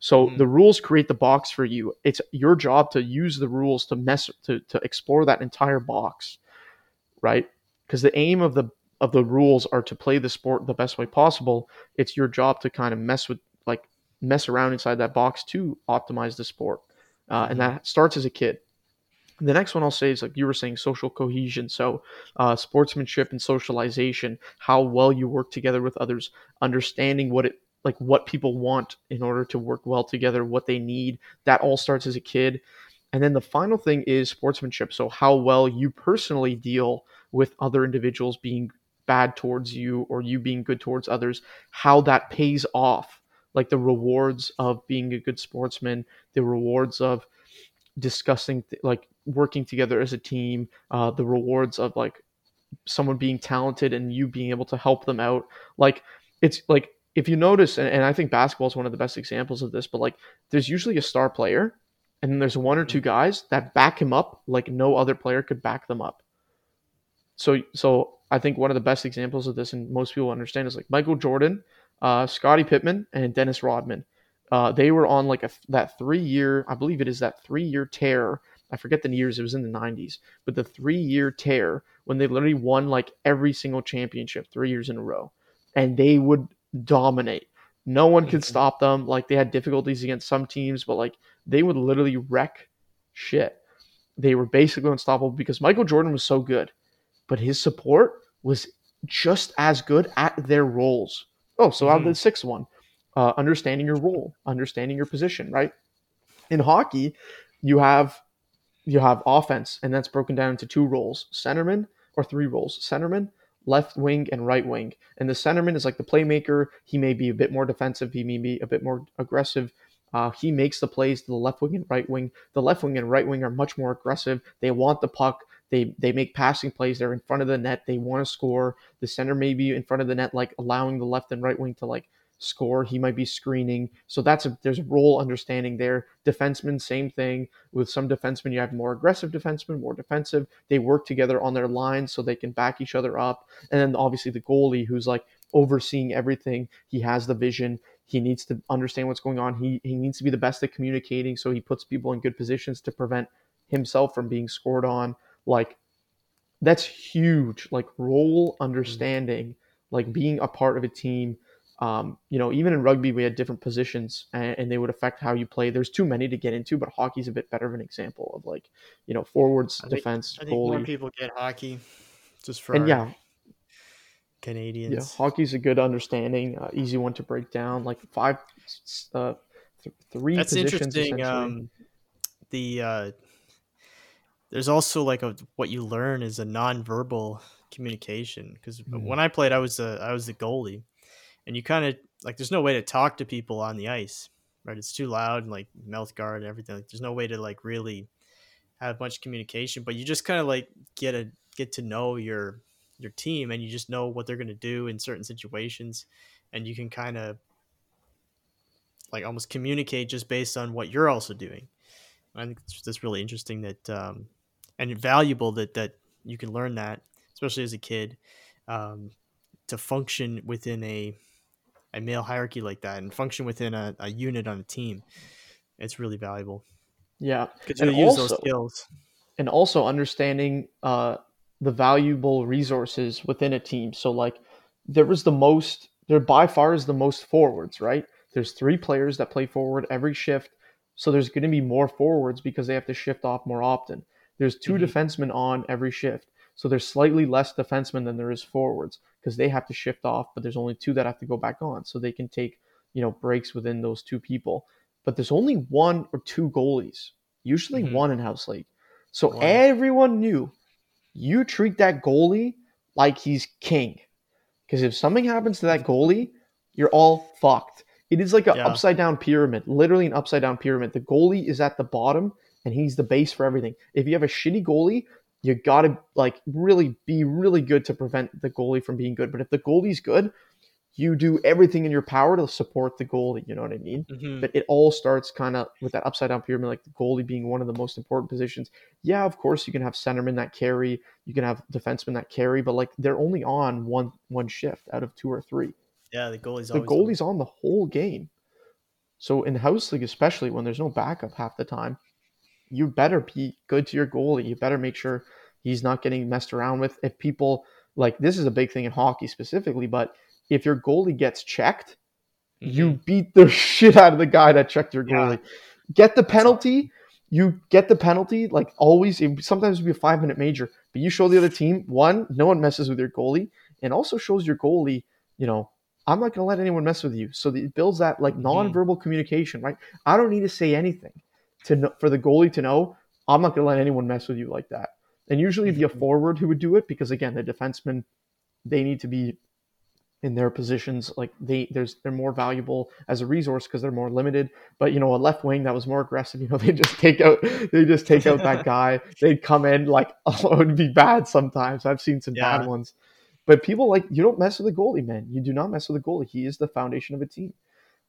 So Mhm. the rules create the box for you. It's your job to use the rules to mess to to explore that entire box, right? Because the aim of the of the rules are to play the sport the best way possible. It's your job to kind of mess with like mess around inside that box to optimize the sport, uh, and that starts as a kid. The next one I'll say is like you were saying, social cohesion. So, uh, sportsmanship and socialization, how well you work together with others, understanding what it like what people want in order to work well together, what they need. That all starts as a kid. And then the final thing is sportsmanship. So, how well you personally deal with other individuals being bad towards you or you being good towards others, how that pays off. Like the rewards of being a good sportsman, the rewards of discussing th- like working together as a team uh, the rewards of like someone being talented and you being able to help them out like it's like if you notice and, and i think basketball is one of the best examples of this but like there's usually a star player and then there's one or two guys that back him up like no other player could back them up so so i think one of the best examples of this and most people understand is like michael jordan uh, scottie pippen and dennis rodman uh, they were on like a that three year, I believe it is that three year tear. I forget the years; it was in the '90s, but the three year tear when they literally won like every single championship three years in a row, and they would dominate. No one could Mhm. stop them. Like they had difficulties against some teams, but like they would literally wreck shit. They were basically unstoppable because Michael Jordan was so good, but his support was just as good at their roles. Oh, so out of the sixth one, uh, understanding your role, understanding your position, right? In hockey, you have you have offense, and that's broken down into two roles: centerman or three roles: centerman, left wing, and right wing. And the centerman is like the playmaker. He may be a bit more defensive. He may be a bit more aggressive. Uh, he makes the plays to the left wing and right wing. The left wing and right wing are much more aggressive. They want the puck. They they make passing plays. They're in front of the net. They want to score. The center may be in front of the net, like allowing the left and right wing to like score. He might be screening. So that's a there's a role understanding there. Defensemen, same thing. With some defensemen, you have more aggressive defensemen, more defensive. They work together on their lines so they can back each other up. And then obviously the goalie who's like overseeing everything. He has the vision. He needs to understand what's going on. He he needs to be the best at communicating so he puts people in good positions to prevent himself from being scored on. Like that's huge. Like role understanding, like being a part of a team. Um, you know, even in rugby, we had different positions and, and, they would affect how you play. There's too many to get into, but hockey's a bit better of an example of like, you know, forwards, I think, defense, I think goalie. more people get hockey just for and yeah, Canadians. yeah, hockey's a good understanding, uh, easy one to break down. Like five, uh, th- three That's positions. interesting. Um, the uh, there's also like a what you learn is a nonverbal communication because Mhm. when I played, I was a I was the goalie, and you kind of like there's no way to talk to people on the ice, right? It's too loud and like mouth guard and everything. Like, there's no way to like really have much communication, but you just kind of like get a get to know your your team and you just know what they're going to do in certain situations and you can kind of like almost communicate just based on what you're also doing. I think it's that's really interesting that um, and valuable that that you can learn that, especially as a kid, um, to function within a a male hierarchy like that and function within a, a unit on a team. It's really valuable yeah, because And you use those also- skills. and also understanding uh, the valuable resources within a team. So like there was the most there by far is the most forwards, right? There's three players that play forward every shift. So there's going to be more forwards because they have to shift off more often. There's 2 Mhm. defensemen on every shift. So there's slightly less defensemen than there is forwards because they have to shift off, but there's only two that have to go back on. So they can take, you know, breaks within those two people. But there's only one or two goalies, usually Mhm. one in house league. So One. everyone knew you treat that goalie like he's king. Because if something happens to that goalie, you're all fucked. It is like an Yeah. upside down pyramid, literally an upside down pyramid. The goalie is at the bottom and he's the base for everything. If you have a shitty goalie, you gotta like really be really good to prevent the goalie from being good. But if the goalie's good, you do everything in your power to support the goalie. You know what I mean? Mhm. but it all starts kind of with that upside down pyramid, like the goalie being one of the most important positions. Yeah, of course you can have centermen that carry, you can have defensemen that carry, but like they're only on one one shift out of two or three. Yeah, the goalie's The always on. goalie's on the whole game. So in house league, especially when there's no backup half the time, you better be good to your goalie. You better make sure he's not getting messed around with. If people like this is a big thing in hockey specifically, but if your goalie gets checked, you Mhm. beat the shit out of the guy that checked your Yeah. goalie. Get the penalty. You get the penalty. Like always, it, sometimes it'll be a five minute major, but you show the other team one, no one messes with your goalie, and also shows your goalie, you know, I'm not going to let anyone mess with you. So it builds that like Mhm. nonverbal communication, right? I don't need to say anything to know, for the goalie to know I'm not going to let anyone mess with you like that. And usually it'd be a Mhm. forward who would do it because again, the defensemen they need to be in their positions like they there's they're more valuable as a resource because they're more limited. But you know a left wing that was more aggressive you know they just take out they just take out that guy. They'd come in like oh, it would be bad sometimes. I've seen some Yeah. bad ones. But people like you don't mess with the goalie man. You do not mess with the goalie. He is the foundation of a team.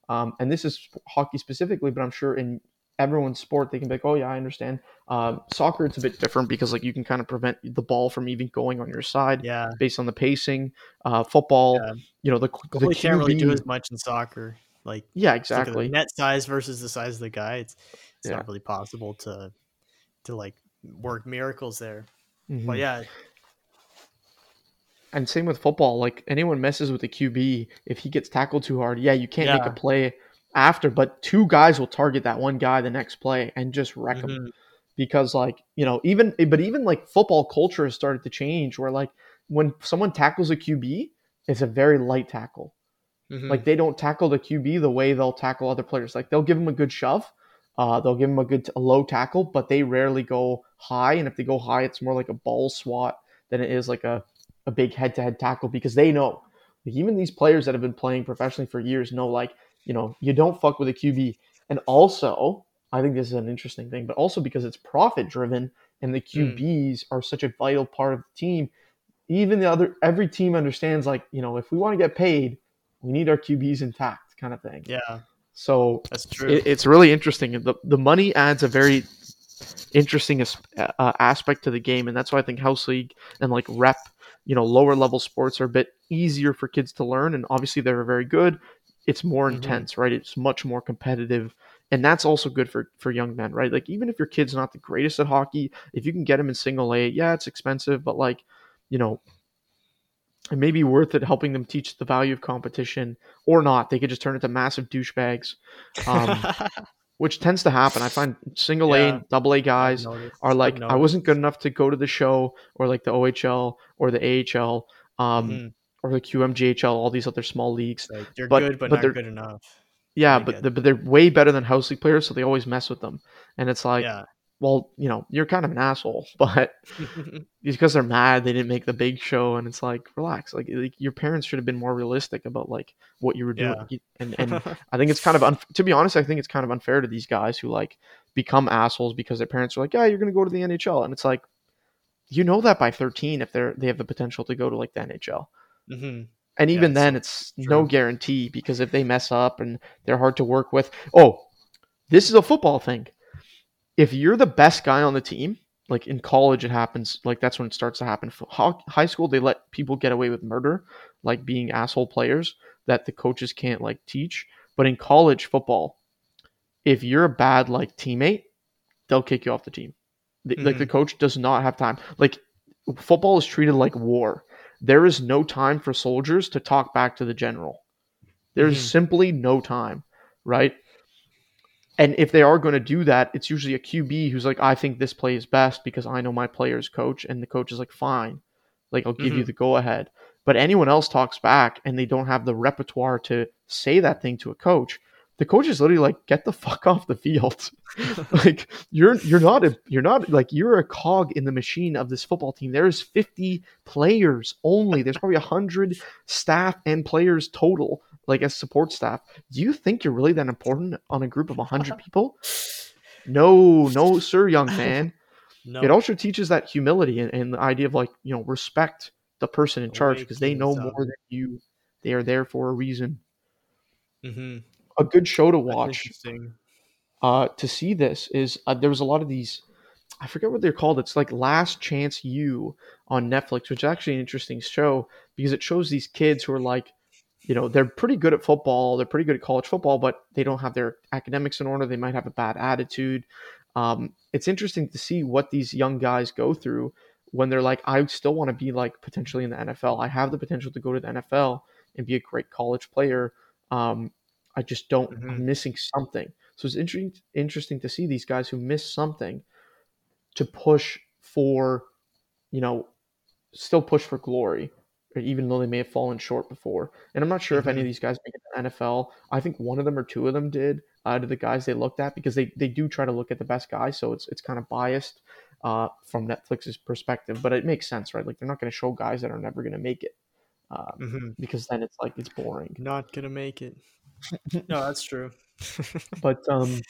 Um, and this is hockey specifically but i'm sure in everyone's sport they can be like oh yeah i understand um, soccer it's a bit different because like you can kind of prevent the ball from even going on your side Yeah, based on the pacing. Uh, football, Yeah. you know, the, the goalie can't really do as much in soccer. Like Yeah, it's like exactly. net size versus the size of the guy. It's it's Yeah. not really possible to to like work miracles there. Mhm. But yeah, and same with football. Like anyone messes with the QB, if he gets tackled too hard, yeah, you can't make a play after, but two guys will target that one guy the next play and just wreck him Mhm. because like you know even but even like football culture has started to change where like when someone tackles a QB, it's a very light tackle. Mhm. Like they don't tackle the QB the way they'll tackle other players. Like they'll give him a good shove, uh, they'll give him a good a low tackle, but they rarely go high. And if they go high, it's more like a ball swat than it is like a a big head to head tackle because they know. Like even these players that have been playing professionally for years know like you know you don't fuck with a QB. And also, I think this is an interesting thing, but also because it's profit driven and the Mm. QBs are such a vital part of the team. Even the other every team understands like you know if we want to get paid, we need our QBs intact, kind of thing. yeah, So that's true. it, it's really interesting. The the money adds a very interesting as, uh, aspect to the game, and that's why I think house league and like rep, you know, lower level sports are a bit easier for kids to learn, and obviously they're very good. It's more Mhm. intense, right? It's much more competitive, and that's also good for for young men, right? Like even if your kid's not the greatest at hockey, if you can get him in single A, yeah, it's expensive, but like, you know. It may be worth it helping them teach the value of competition or not. They could just turn into massive douchebags um, which tends to happen. I find single A and double A guys are like, I wasn't good enough to go to the show or like the OHL or the AHL um, Mhm. Or the QMJHL, all these other small leagues. Like, you're but- good, but, but not they're- good enough. Yeah, but the, but they're way better than house league players, so they always mess with them. And it's like, yeah. well, you know, you're kind of an asshole, but it's because they're mad they didn't make the big show, and it's like, relax. Like, like your parents should have been more realistic about like what you were doing. Yeah. And and I think it's kind of un- to be honest, I think it's kind of unfair to these guys who like become assholes because their parents are like, "Yeah, you're going to go to the NHL." And it's like you know that by 13 if they're they have the potential to go to like the NHL. Mhm. And even it's then it's no guarantee because if they mess up and they're hard to work with. Oh, this is a football thing. If you're the best guy on the team, like in college it happens, like that's when it starts to happen. High school they let people get away with murder, like being asshole players that the coaches can't like teach. But in college football, if you're a bad like teammate, they'll kick you off the team. The- Like the coach does not have time. Like football is treated like war. There is no time for soldiers to talk back to the general. There's Mhm. simply no time, right? And if they are going to do that, it's usually a QB who's like, I think this play is best because I know my player's coach, and the coach is like, fine, like I'll give you Mhm. the go ahead. But anyone else talks back and they don't have the repertoire to say that thing to a coach. The coach is literally like, get the fuck off the field. like you're you're not a you're not like you're a cog in the machine of this football team. There's 50 players only. There's probably 100 staff and players total, like as support staff. Do you think you're really that important on a group of 100 people? No, no, sir, young man. No. It also teaches that humility and, and the idea of like, you know, respect the person in charge because they know more than you. They are there for a reason. Mhm. A good show to watch interesting. uh, to see this is uh, there was a lot of these. I forget what they're called. It's like Last Chance U on Netflix, which is actually an interesting show because it shows these kids who are like, you know, they're pretty good at football, they're pretty good at college football, but they don't have their academics in order. They might have a bad attitude. Um, it's interesting to see what these young guys go through when they're like, I still want to be like potentially in the NFL. I have the potential to go to the NFL and be a great college player. Um, I just don't. Mhm. I'm missing something. So it's interesting interesting to see these guys who miss something to push for, you know, still push for glory, even though they may have fallen short before. And I'm not sure if any of Mhm. these guys make it to the NFL. I think one of them or two of them did out of the guys they looked at because they, they do try to look at the best guys, so it's it's kind of biased uh, from Netflix's perspective. But it makes sense, right? Like they're not going to show guys that are never going to make it uh, Mhm. because then it's like it's boring. Not gonna make it. No, that's true. but um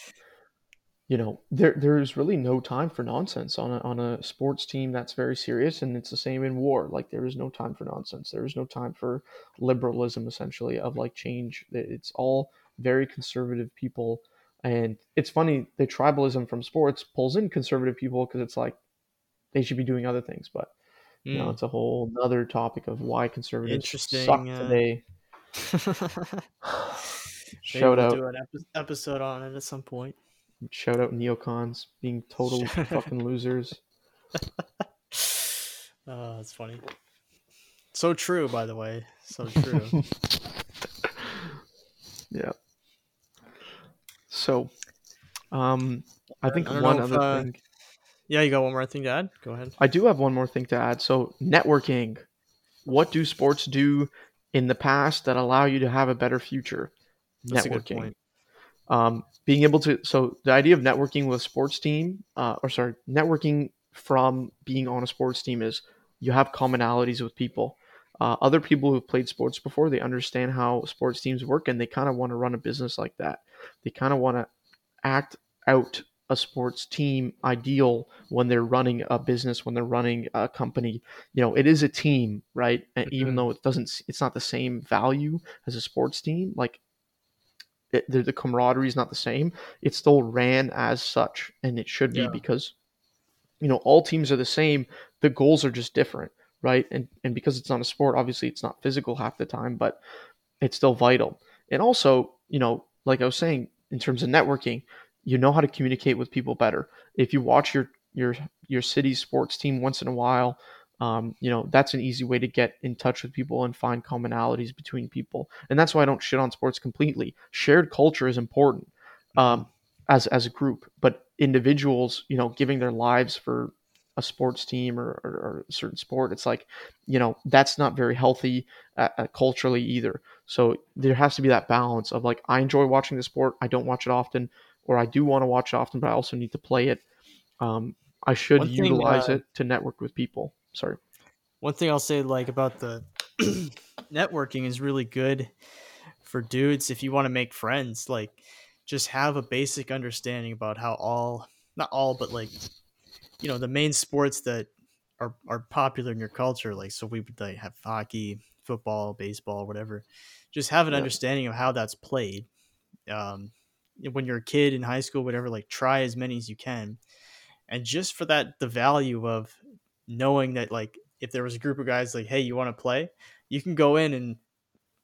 you know there there's really no time for nonsense on a, on a sports team that's very serious and it's the same in war. Like there is no time for nonsense. There is no time for liberalism essentially of like change. It's all very conservative people. And it's funny the tribalism from sports pulls in conservative people because it's like they should be doing other things. But you know Mm. it's a whole other topic of why conservatives suck uh, today Maybe shout we'll out do an epi- episode on it at some point. Shout out neocons being total fucking losers. Oh, that's funny. So true, by the way. So true. yeah. So, um, I think I one if, other uh, thing. yeah, you got one more thing to add? Go ahead. I do have one more thing to add. So, networking. What do sports do in the past that allow you to have a better future? That's networking. Um, being able to, so the idea of networking with a sports team, uh, or sorry, networking from being on a sports team is you have commonalities with people. Uh, other people who've played sports before, they understand how sports teams work and they kind of want to run a business like that. They kind of want to act out a sports team ideal when they're running a business when they're running a company you know it is a team right and even Mhm. though it doesn't it's not the same value as a sports team like it, the, the camaraderie is not the same. It still ran as such and it should be Yeah. because you know all teams are the same. The goals are just different right? And and because it's not a sport obviously it's not physical half the time but it's still vital. And also you know like i was saying in terms of networking you know how to communicate with people better. If you watch your your your city's sports team once in a while um, you know that's an easy way to get in touch with people and find commonalities between people. And that's why i don't shit on sports completely. Shared culture is important um, as as a group. But individuals you know giving their lives for a sports team or, or, or a certain sport it's like you know that's not very healthy uh, uh, culturally either. So there has to be that balance of like i enjoy watching the sport. I don't watch it often or i do want to watch it often but i also need to play it. Um, i should thing, utilize uh, it to network with people sorry One thing I'll say, like about the networking, is really good for dudes if you want to make friends. Like, just have a basic understanding about how all, not all, but like, you know, the main sports that are are popular in your culture. Like, so we would like have hockey, football, baseball, whatever. Just have an Yeah. understanding of how that's played. Um, when you're a kid in high school, whatever, like try as many as you can, and just for that, the value of knowing that like if there was a group of guys like hey you want to play? You can go in and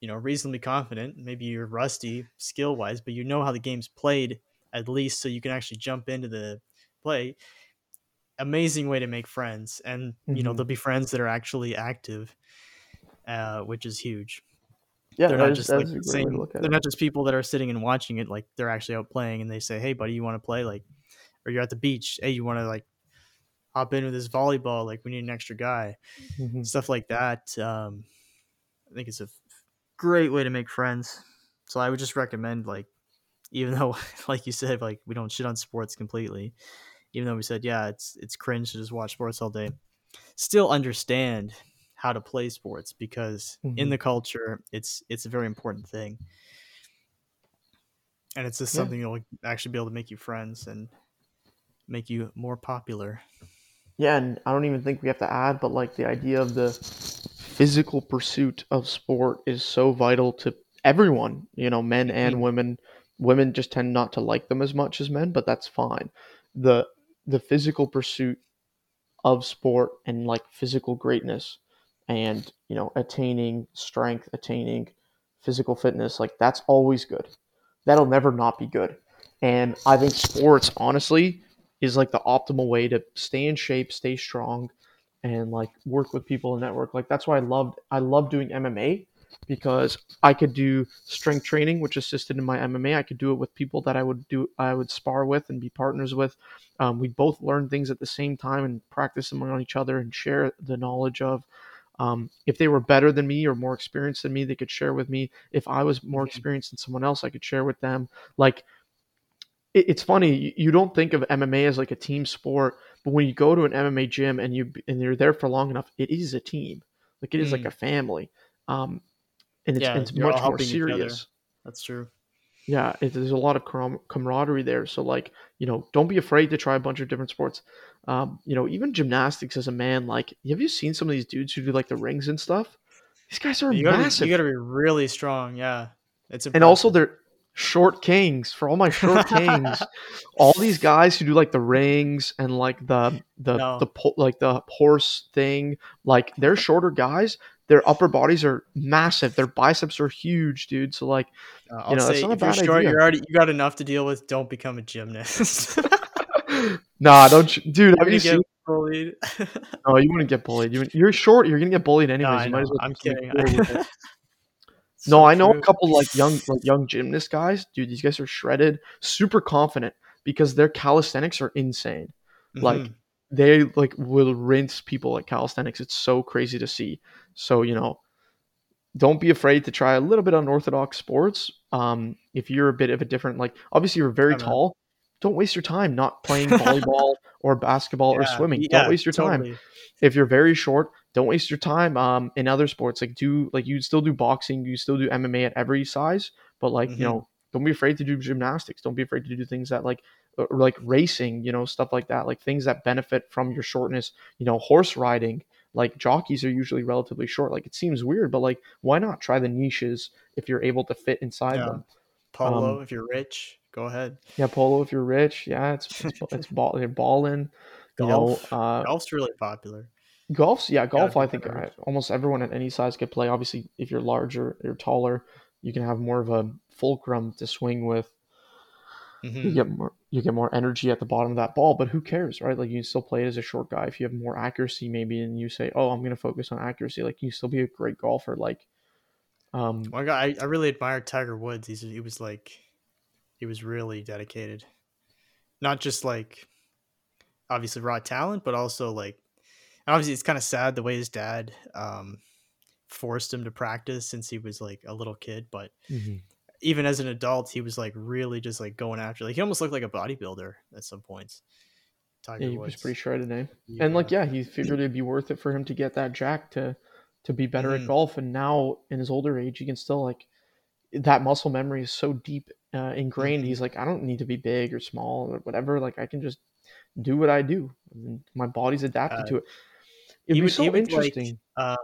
you know reasonably confident. Maybe you're rusty skill wise but you know how the game's played at least so you can actually jump into the play. Amazing way to make friends and you know Mhm. there'll be friends that are actually active uh, which is huge. Yeah they're not is, just like is a great way saying to look at they're it. not just people that are sitting and watching it like they're actually out playing and they say hey buddy you want to play? Like or you're at the beach hey you want to like hop in with this volleyball like we need an extra guy Mhm. stuff like that um i think it's a great way to make friends so i would just recommend like even though like you said like we don't shit on sports completely even though we said yeah it's it's cringe to just watch sports all day still understand how to play sports because in Mhm. the culture it's it's a very important thing and it's just Yeah. something that'll actually be able to make you friends and make you more popular Yeah, and I don't even think we have to add, but like the idea of the physical pursuit of sport is so vital to everyone, you know, men and Mhm. women. Women just tend not to like them as much as men, but that's fine. The the physical pursuit of sport and like physical greatness and, you know, attaining strength, attaining physical fitness, like that's always good. That'll never not be good. And I think sports, honestly, is like the optimal way to stay in shape, stay strong, and like work with people and network. Like that's why I loved I love doing MMA because I could do strength training, which assisted in my MMA. I could do it with people that I would do I would spar with and be partners with. Um, we both learn things at the same time and practice them on each other and share the knowledge of. Um, if they were better than me or more experienced than me, they could share with me. If I was more Mhm. experienced than someone else, I could share with them. Like it's funny you, don't think of MMA as like a team sport, but when you go to an MMA gym and you and you're there for long enough, it is a team. Like it is like Mm. a family, um, and it's, Yeah, it's much more helping each other. serious. that's true Yeah, it, there's a lot of camar- camaraderie there. So like you know, don't be afraid to try a bunch of different sports. Um, you know, even gymnastics as a man. Like, have you seen some of these dudes who do like the rings and stuff? These guys are you gotta, massive, be, you gotta be really strong yeah it's and also impressive. they're short kings. For all my short kings, all these guys who do like the rings and like the the No. the po- like the horse thing, like they're shorter guys. Their upper bodies are massive. Their biceps are huge, dude. So like, Uh, I'll know, say if you're short, idea. you're already you got enough to deal with. Don't become a gymnast. nah, don't, you- dude. Have you seen bullied. no, you wouldn't get bullied. You, you're short. You're gonna get bullied anyways. No, you might as well I'm kidding. So No, I know true. a couple like young like young gymnast guys. Dude, these guys are shredded, super confident because their calisthenics are insane. like, Mhm. They like will rinse people at calisthenics. It's so crazy to see. So, you know, don't be afraid to try a little bit unorthodox sports. Um, if you're a bit of a different like obviously you're very Yeah, tall, don't waste your time not playing volleyball or basketball or swimming. yeah, don't waste your time if you're very short, don't waste your time um in other sports. Like do like you still do boxing, you still do MMA at every size, but like Mhm. you know, don't be afraid to do gymnastics. Don't be afraid to do things that like or or, like racing, you know, stuff like that. Like things that benefit from your shortness. You know, horse riding. Like jockeys are usually relatively short. Like it seems weird, but like why not try the niches if you're able to fit inside Yeah. them? Polo, Um, if you're rich, go ahead. Yeah, polo if you're rich. Yeah, it's it's, it's ball, they're balling. You know, Golf. uh, Golf's really popular. Golf's yeah, golf. I think better. uh, almost everyone at any size could play. Obviously, if you're larger, you're taller, you can have more of a fulcrum to swing with. You Mhm. get more, you get more energy at the bottom of that ball. But who cares, right? Like you still play it as a short guy. If you have more accuracy, maybe, and you say, "Oh, I'm going to focus on accuracy," like you still be a great golfer. Like, um, guy I, I really admire Tiger Woods. He's he was like he was really dedicated. Not just like obviously raw talent, but also like and obviously it's kind of sad the way his dad um forced him to practice since he was like a little kid, but even as an adult he was like really just like going after like he almost looked like a bodybuilder at some points. Tiger yeah, he Woods. was pretty shredded, eh? And like, yeah, he figured it'd be worth it for him to get that jack to to be better Mhm. at golf. And now in his older age, he can still like that muscle memory is so deep uh, ingrained. Mhm. He's like, I don't need to be big or small or whatever. Like, I can just do what I do. And my body's adapted Uh, to it. It'd he would- so he would, like, interesting. um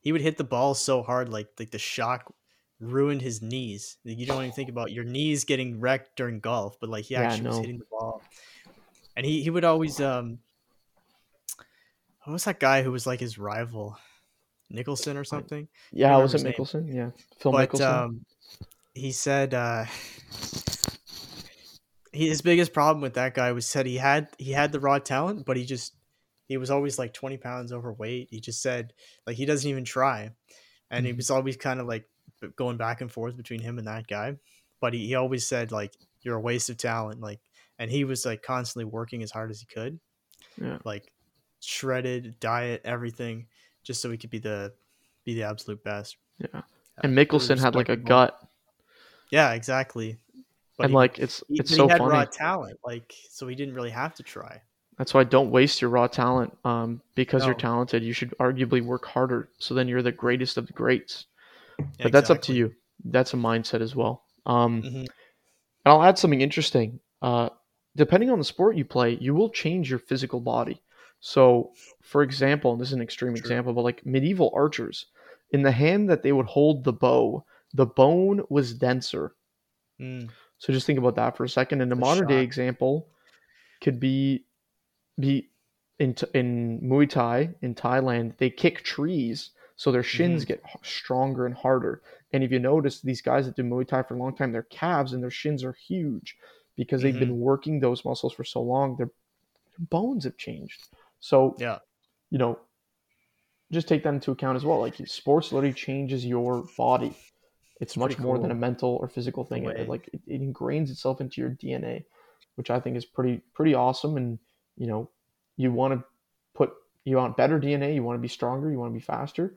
he would hit the ball so hard like like the shock ruined his knees you don't even think about your knees getting wrecked during golf but like he Yeah, actually was hitting the ball and he he would always um what was that guy who was like his rival nicholson or something yeah, was it his name. Yeah, Phil but Mickelson. um he said uh he, his biggest problem with that guy was said he had he had the raw talent but he just he was always like 20 pounds overweight. He just said like he doesn't even try. And it Mhm. was always kind of like going back and forth between him and that guy. But he, he always said like you're a waste of talent like and he was like constantly working as hard as he could. Yeah. like shredded diet everything just so he could be the be the absolute best. Yeah, and Mickelson had like a gut, yeah exactly. But and he- like it's it's but so he had funny. raw talent, like so he didn't really have to try. That's why don't waste your raw talent. Um, because you're talented, you should arguably work harder. So then you're the greatest of the greats. But that's up to you. That's a mindset as well. Um, Mhm. and I'll add something interesting. Uh, depending on the sport you play, you will change your physical body. So, for example, and this is an extreme True. example, but like medieval archers, in the hand that they would hold the bow, the bone was denser. Mm, So just think about that for a second. And a The modern day example could be be in in Muay Thai in Thailand, they kick trees so their shins Mhm. get stronger and harder. And if you notice, these guys that do Muay Thai for a long time, their calves and their shins are huge because they've Mhm. been working those muscles for so long. Their, their bones have changed. So yeah, you know, just take that into account as well. Like sports literally changes your body. It's much pretty more than a mental or physical thing. It, like it, it ingrains itself into your DNA, which I think is pretty pretty awesome. And you know, you want to put you want better DNA. You want to be stronger. You want to be faster.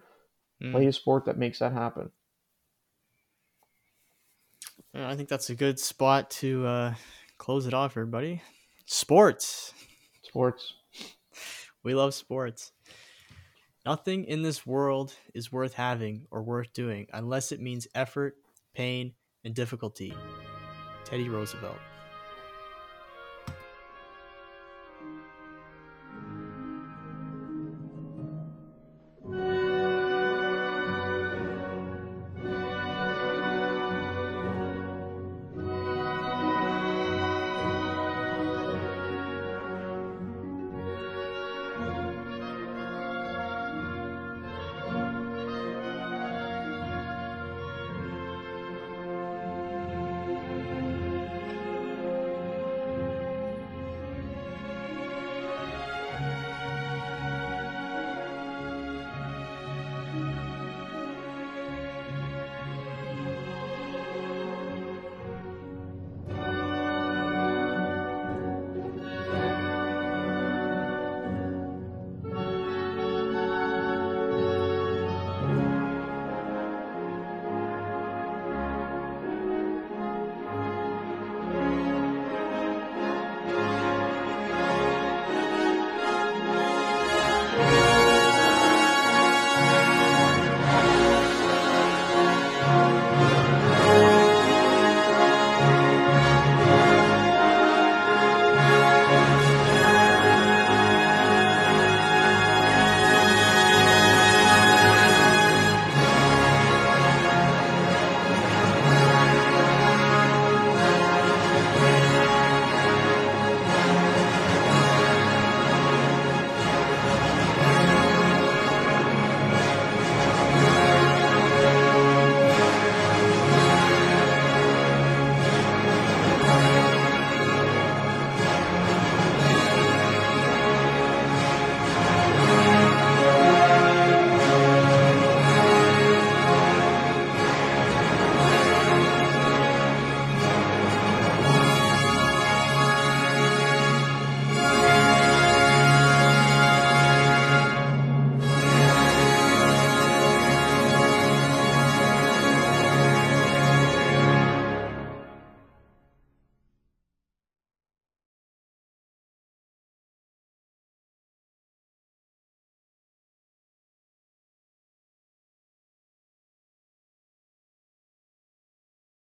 Mm. Play a sport that makes that happen. I think that's a good spot to uh, close it off, everybody. Sports. Sports. We love sports. Nothing in this world is worth having or worth doing unless it means effort, pain, and difficulty. Teddy Roosevelt.